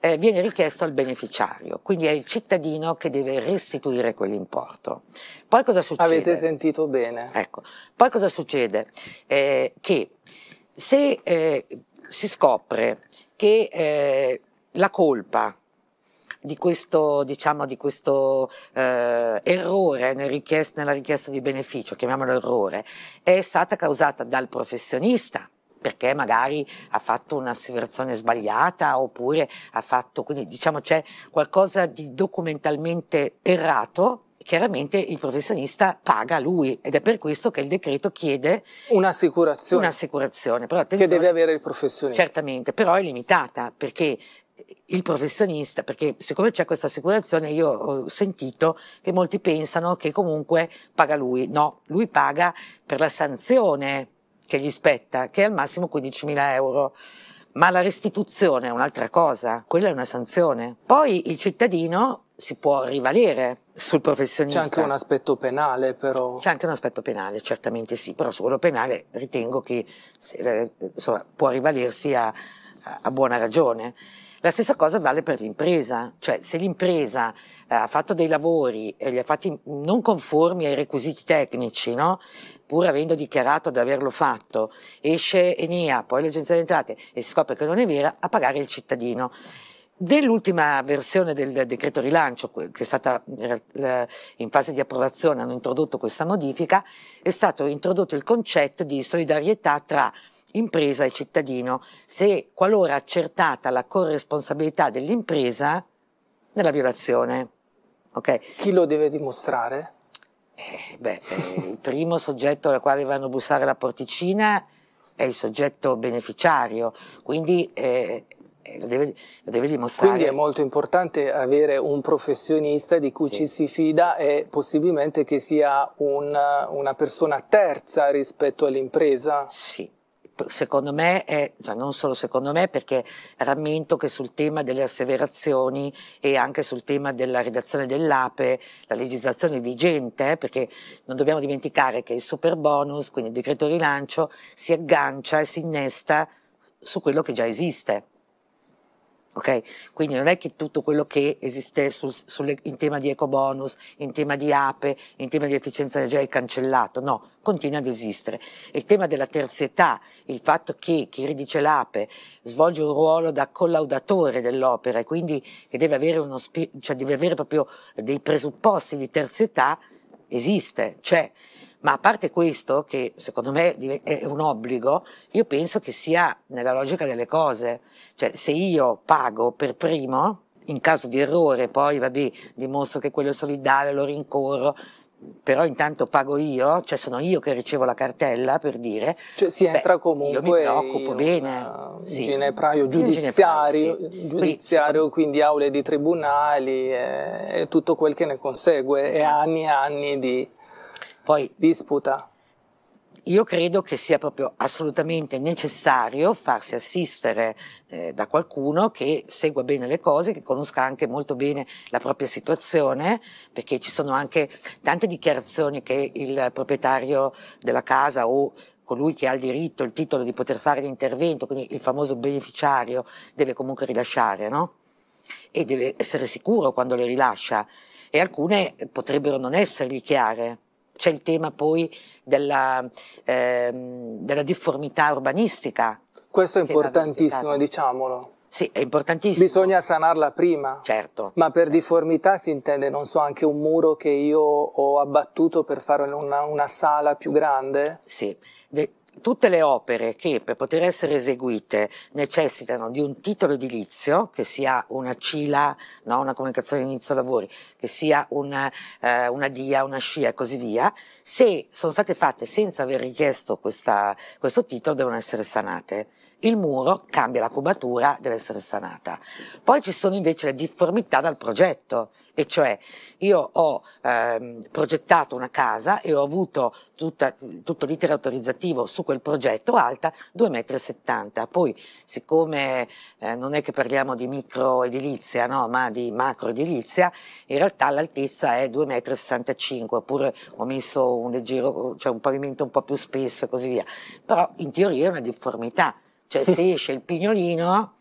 eh, viene richiesto al beneficiario, quindi è il cittadino che deve restituire quell'importo. Poi cosa succede? Avete sentito bene. Ecco, poi cosa succede? Eh, che se eh, si scopre che eh, la colpa di questo, diciamo, di questo eh, errore nel richiesta, nella richiesta di beneficio, chiamiamolo errore, è stata causata dal professionista perché magari ha fatto un'asseverazione sbagliata oppure ha fatto, quindi diciamo c'è qualcosa di documentalmente errato, chiaramente il professionista paga lui ed è per questo che il decreto chiede un'assicurazione, un'assicurazione. Però che deve avere il professionista. Certamente, però è limitata perché il professionista, perché siccome c'è questa assicurazione io ho sentito che molti pensano che comunque paga lui, no, lui paga per la sanzione che gli spetta, che è al massimo 15.000 euro. Ma la restituzione è un'altra cosa, quella è una sanzione. Poi il cittadino si può rivalere sul professionista. C'è anche un aspetto penale però. C'è anche un aspetto penale, certamente sì, però su quello penale ritengo che eh, insomma, può rivalersi a, a buona ragione. La stessa cosa vale per l'impresa, cioè se l'impresa eh, ha fatto dei lavori e li ha fatti non conformi ai requisiti tecnici, no? pur avendo dichiarato di averlo fatto, esce Enea, poi l'Agenzia delle Entrate e si scopre che non è vera, a pagare il cittadino. Dell'ultima versione del decreto rilancio, che è stata in fase di approvazione, hanno introdotto questa modifica, è stato introdotto il concetto di solidarietà tra impresa e cittadino, se qualora accertata la corresponsabilità dell'impresa nella violazione. Okay. Chi lo deve dimostrare? Eh, beh, eh, il primo soggetto al quale vanno a bussare la porticina è il soggetto beneficiario, quindi eh, lo, deve, lo, deve, dimostrare. Quindi è molto importante avere un professionista di cui sì. ci si fida e possibilmente che sia una, una persona terza rispetto all'impresa. Sì, secondo me è, cioè non solo secondo me, perché rammento che sul tema delle asseverazioni e anche sul tema della redazione dell'APE, la legislazione vigente, perché non dobbiamo dimenticare che il super bonus, quindi il decreto rilancio, si aggancia e si innesta su quello che già esiste. Okay? Quindi non è che tutto quello che esiste sul, sulle, in tema di ecobonus, in tema di APE, in tema di efficienza energetica è cancellato, no, continua ad esistere. Il tema della terzietà, il fatto che chi ridice l'APE svolge un ruolo da collaudatore dell'opera e quindi che deve avere, uno, cioè deve avere proprio dei presupposti di terzietà, esiste, c'è. Ma a parte questo, che secondo me è un obbligo, io penso che sia nella logica delle cose. Cioè, se io pago per primo, in caso di errore, poi vabbè, dimostro che quello è solidale, lo rincorro, però intanto pago io, cioè sono io che ricevo la cartella per dire. Cioè si entra beh, comunque io mi preoccupo bene. Sì. giudiziario, giudiziario, sì. giudiziario quindi, quindi, aule di tribunali e, e, tutto quel che ne consegue esatto. e anni e anni di poi, disputa. Io credo che sia proprio assolutamente necessario farsi assistere eh, da qualcuno che segua bene le cose, che conosca anche molto bene la propria situazione, perché ci sono anche tante dichiarazioni che il proprietario della casa o colui che ha il diritto, il titolo di poter fare l'intervento, quindi il famoso beneficiario, deve comunque rilasciare, no? E deve essere sicuro quando le rilascia. E alcune potrebbero non essergli chiare c'è il tema poi della, ehm, della difformità urbanistica. Questo è importantissimo, diciamolo. Sì, è importantissimo. Bisogna sanarla prima. Certo. Ma per difformità si intende, non so, anche un muro che io ho abbattuto per fare una, una sala più grande? Sì. De- tutte le opere che per poter essere eseguite necessitano di un titolo edilizio, che sia una CILA, no? una comunicazione di inizio lavori, che sia una, eh, una DIA, una SCIA e così via, se sono state fatte senza aver richiesto questa, questo titolo devono essere sanate. Il muro cambia la cubatura, deve essere sanata. Poi ci sono invece le difformità dal progetto e cioè io ho ehm, progettato una casa e ho avuto tutta, tutto l'iter autorizzativo su quel progetto alta 2,70 m. Poi, siccome eh, non è che parliamo di micro edilizia, no, ma di macro edilizia, in realtà l'altezza è 2,65 m, oppure ho messo un leggero, cioè un pavimento un po' più spesso e così via. Però in teoria è una difformità. Cioè se esce il pignolino,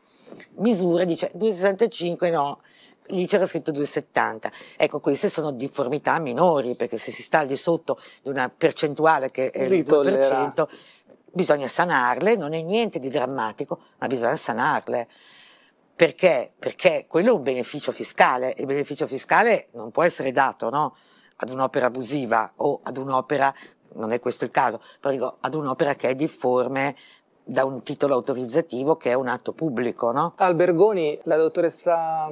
misura, dice 2,65 no, lì c'era scritto 2,70. Ecco, queste sono difformità minori, perché se si sta al di sotto di una percentuale che è il 2%, bisogna sanarle, non è niente di drammatico, ma bisogna sanarle. Perché? Perché quello è un beneficio fiscale, il beneficio fiscale non può essere dato no? Ad un'opera abusiva o ad un'opera, non è questo il caso, però dico ad un'opera che è difforme da un titolo autorizzativo che è un atto pubblico. No? Albergoni, la dottoressa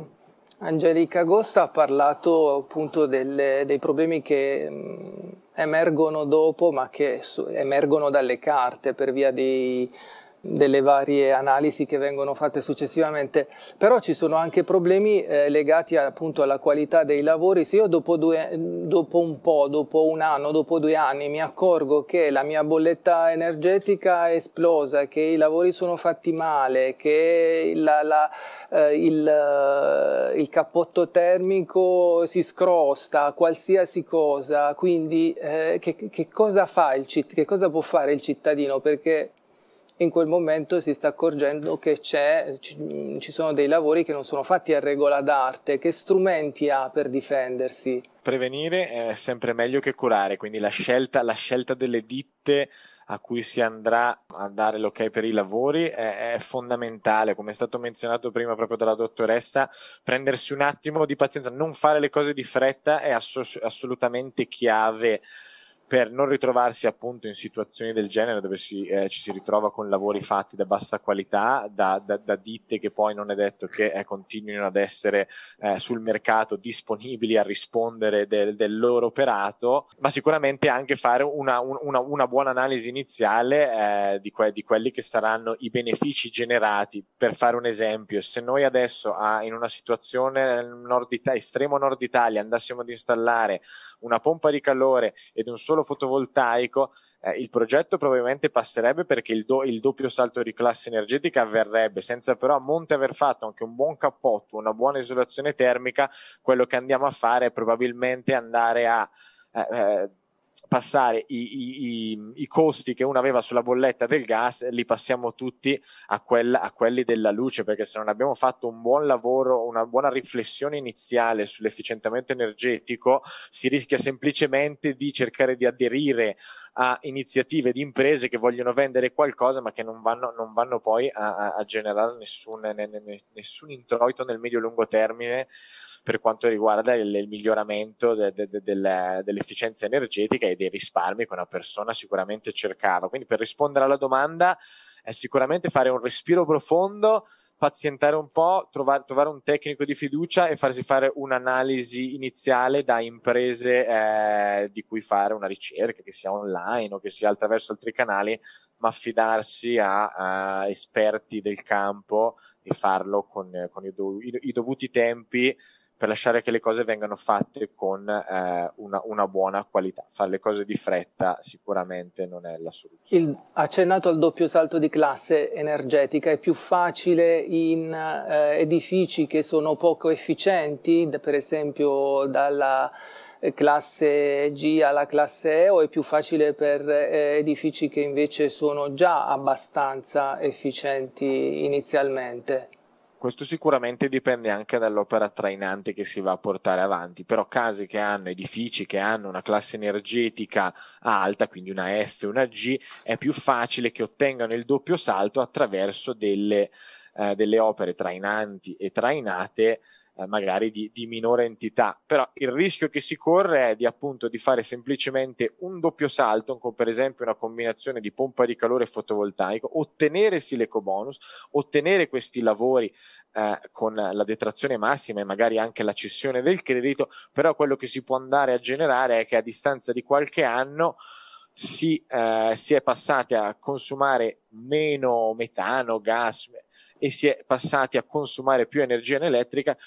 Angelica Agosta ha parlato appunto delle, dei problemi che mh, emergono dopo, ma che su, emergono dalle carte per via dei, delle varie analisi che vengono fatte successivamente, però ci sono anche problemi eh, legati appunto alla qualità dei lavori. Se io dopo, due, dopo un po', dopo un anno, dopo due anni mi accorgo che la mia bolletta energetica è esplosa, che i lavori sono fatti male, che la, la, eh, il, eh, il, cappotto termico si scrosta, qualsiasi cosa, quindi eh, che, che, cosa fa il, che cosa può fare il cittadino? Perché in quel momento si sta accorgendo che ci, ci sono dei lavori che non sono fatti a regola d'arte, che strumenti ha per difendersi? Prevenire è sempre meglio che curare, quindi la scelta, la scelta delle ditte a cui si andrà a dare l'ok per i lavori è, è, fondamentale, come è stato menzionato prima proprio dalla dottoressa, prendersi un attimo di pazienza, non fare le cose di fretta è ass- assolutamente chiave per non ritrovarsi appunto in situazioni del genere dove si, eh, ci si ritrova con lavori fatti da bassa qualità, da, da, da ditte che poi non è detto che eh, continuino ad essere eh, sul mercato disponibili a rispondere del, del, loro operato, ma sicuramente anche fare una, una, una buona analisi iniziale eh, di, que- di, quelli che saranno i benefici generati. Per fare un esempio, se noi adesso ah, in una situazione nord Ita- estremo nord Italia andassimo ad installare una pompa di calore ed un solo solo fotovoltaico, eh, il progetto probabilmente passerebbe perché il, do, il, doppio salto di classe energetica avverrebbe, senza però a monte aver fatto anche un buon cappotto, una buona isolazione termica, quello che andiamo a fare è probabilmente andare a... Eh, eh passare i, i, i, costi che uno aveva sulla bolletta del gas, li passiamo tutti a, quella, a, quelli della luce, perché se non abbiamo fatto un buon lavoro, una buona riflessione iniziale sull'efficientamento energetico, si rischia semplicemente di cercare di aderire a iniziative di imprese che vogliono vendere qualcosa ma che non vanno, non vanno poi a, a generare nessun, nessun introito nel medio-lungo termine per quanto riguarda il, il miglioramento de, de, de, dell'efficienza energetica e dei risparmi che una persona sicuramente cercava. Quindi per rispondere alla domanda è sicuramente fare un respiro profondo, pazientare un po', trovare, trovare un tecnico di fiducia e farsi fare un'analisi iniziale da imprese eh, di cui fare una ricerca, che sia online o che sia attraverso altri canali, ma affidarsi a, a esperti del campo e farlo con, con i, dov- i, i dovuti tempi per lasciare che le cose vengano fatte con eh, una, una, buona qualità. Fare le cose di fretta sicuramente non è la soluzione. Il, accennato al doppio salto di classe energetica, è più facile in eh, edifici che sono poco efficienti, per esempio dalla eh, classe G alla classe E o è più facile per eh, edifici che invece sono già abbastanza efficienti inizialmente? Questo sicuramente dipende anche dall'opera trainante che si va a portare avanti, però case che hanno edifici che hanno una classe energetica alta, quindi una F, una G, è più facile che ottengano il doppio salto attraverso delle, eh, delle opere trainanti e trainate magari di, di, minore entità, però il rischio che si corre è di appunto di fare semplicemente un doppio salto, con per esempio una combinazione di pompa di calore fotovoltaico, ottenere l'eco bonus, ottenere questi lavori eh, con la detrazione massima e magari anche la cessione del credito, però quello che si può andare a generare è che a distanza di qualche anno si, eh, si è passati a consumare meno metano, gas e si è passati a consumare più energia elettrica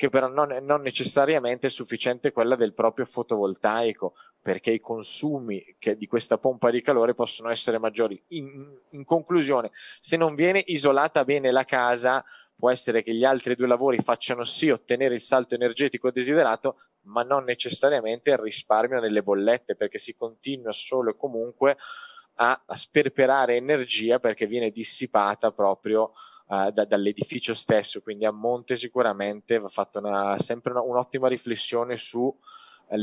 che però non, non necessariamente è sufficiente quella del proprio fotovoltaico, perché i consumi di questa pompa di calore possono essere maggiori. In, in, conclusione, se non viene isolata bene la casa, può essere che gli altri due lavori facciano sì ottenere il salto energetico desiderato, ma non necessariamente il risparmio nelle bollette, perché si continua solo e comunque a, a sperperare energia perché viene dissipata proprio uh, da, dall'edificio stesso, quindi a monte sicuramente va fatta una, sempre una, un'ottima riflessione su eh,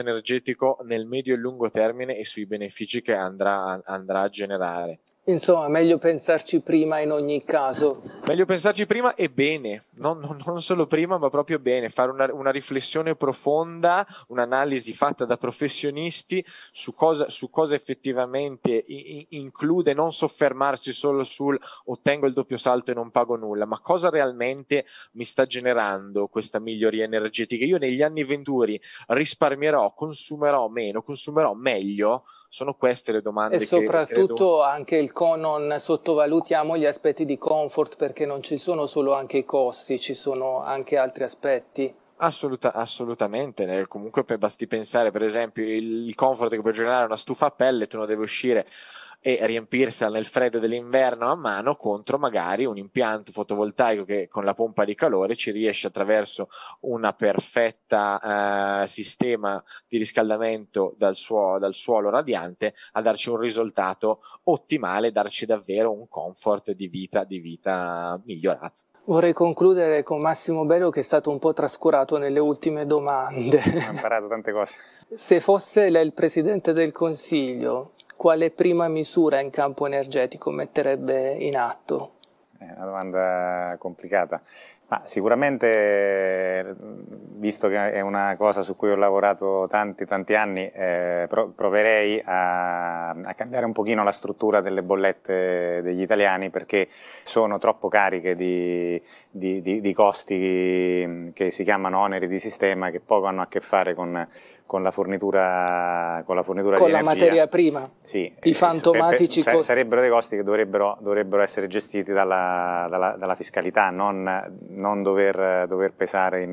energetico nel medio e lungo termine e sui benefici che andrà, andrà a generare. Insomma, meglio pensarci prima in ogni caso. Meglio pensarci prima e bene, non, non, non solo prima, ma proprio bene, fare una, una, riflessione profonda, un'analisi fatta da professionisti su cosa, su cosa effettivamente i, include, non soffermarsi solo sul ottengo il doppio salto e non pago nulla, ma cosa realmente mi sta generando questa miglioria energetica. Io negli anni venturi risparmierò, consumerò meno, consumerò meglio Sono queste le domande e soprattutto credo... anche il co- non sottovalutiamo gli aspetti di comfort perché non ci sono solo anche i costi, ci sono anche altri aspetti. Assoluta, assolutamente, comunque basti pensare per esempio il, il comfort che può generare una stufa a pelle, tu non devi uscire e riempirsela nel freddo dell'inverno a mano contro magari un impianto fotovoltaico che con la pompa di calore ci riesce attraverso un perfetta eh, sistema di riscaldamento dal, suo, dal suolo radiante a darci un risultato ottimale, darci davvero un comfort di vita, di vita migliorato. Vorrei concludere con Massimo Bello che è stato un po' trascurato nelle ultime domande. Ho imparato tante cose. Se fosse lei il Presidente del Consiglio, quale prima misura in campo energetico metterebbe in atto? È una domanda complicata. Ma sicuramente, visto che è una cosa su cui ho lavorato tanti, tanti anni, eh, proverei a, a, cambiare un pochino la struttura delle bollette degli italiani perché sono troppo cariche di, di, di, di costi che si chiamano oneri di sistema che poco hanno a che fare con, con la fornitura, con la, fornitura con di la energia. materia prima, sì, i fantomatici per, costi. Sarebbero dei costi che dovrebbero, dovrebbero essere gestiti dalla, dalla, dalla fiscalità, non non dover, dover pesare in,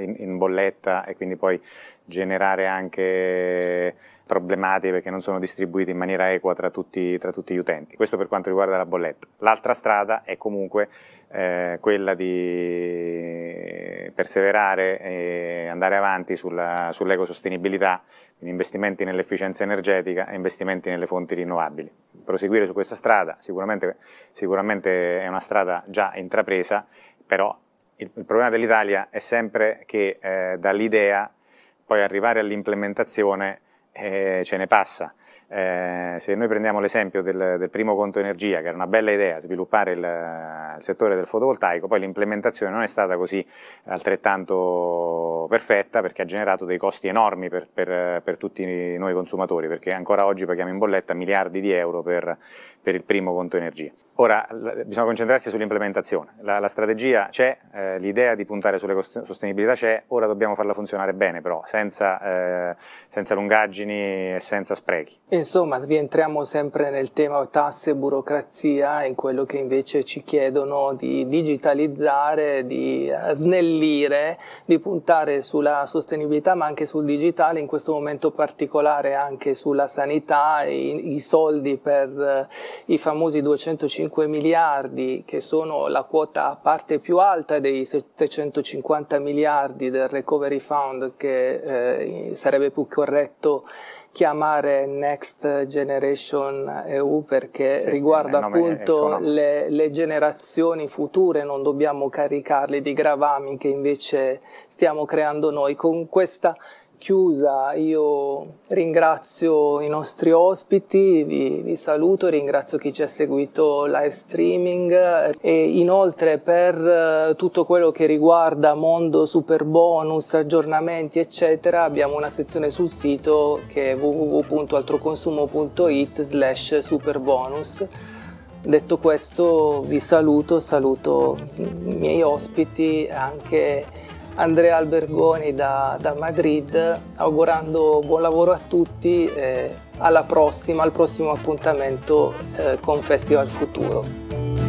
in, in, bolletta e quindi poi generare anche problematiche perché non sono distribuiti in maniera equa tra tutti, tra tutti gli utenti. Questo per quanto riguarda la bolletta. L'altra strada è comunque eh, quella di perseverare e andare avanti sulla, sull'ecosostenibilità, quindi investimenti nell'efficienza energetica e investimenti nelle fonti rinnovabili. Proseguire su questa strada sicuramente, sicuramente è una strada già intrapresa però il, il problema dell'Italia è sempre che eh, dall'idea poi arrivare all'implementazione eh, ce ne passa. Eh, se noi prendiamo l'esempio del, del, primo conto energia, che era una bella idea, sviluppare il, il, settore del fotovoltaico, poi l'implementazione non è stata così altrettanto perfetta perché ha generato dei costi enormi per, per, per tutti noi consumatori, perché ancora oggi paghiamo in bolletta miliardi di euro per, per il primo conto energia. Ora bisogna concentrarsi sull'implementazione, la, la strategia c'è, eh, l'idea di puntare sulle sostenibilità c'è, ora dobbiamo farla funzionare bene però, senza, eh, senza lungaggini e senza sprechi. Insomma, rientriamo sempre nel tema tasse e burocrazia, in quello che invece ci chiedono di digitalizzare, di eh, snellire, di puntare sulla sostenibilità ma anche sul digitale, in questo momento particolare anche sulla sanità, i, i soldi per eh, i famosi 250 5 miliardi, che sono la quota a parte più alta dei 750 miliardi del Recovery Fund, che eh, sarebbe più corretto chiamare Next Generation EU perché sì, riguarda appunto le, le, generazioni future, non dobbiamo caricarli di gravami che invece stiamo creando noi. Con questa chiusa io ringrazio i nostri ospiti, vi, vi, saluto, ringrazio chi ci ha seguito live streaming e inoltre per eh, tutto quello che riguarda mondo super bonus, aggiornamenti eccetera abbiamo una sezione sul sito che è www.altroconsumo.it slash superbonus. Detto questo vi saluto, saluto i miei ospiti anche Andrea Albergoni da, da Madrid, augurando buon lavoro a tutti e alla prossima, al prossimo appuntamento eh, con Festival Futuro.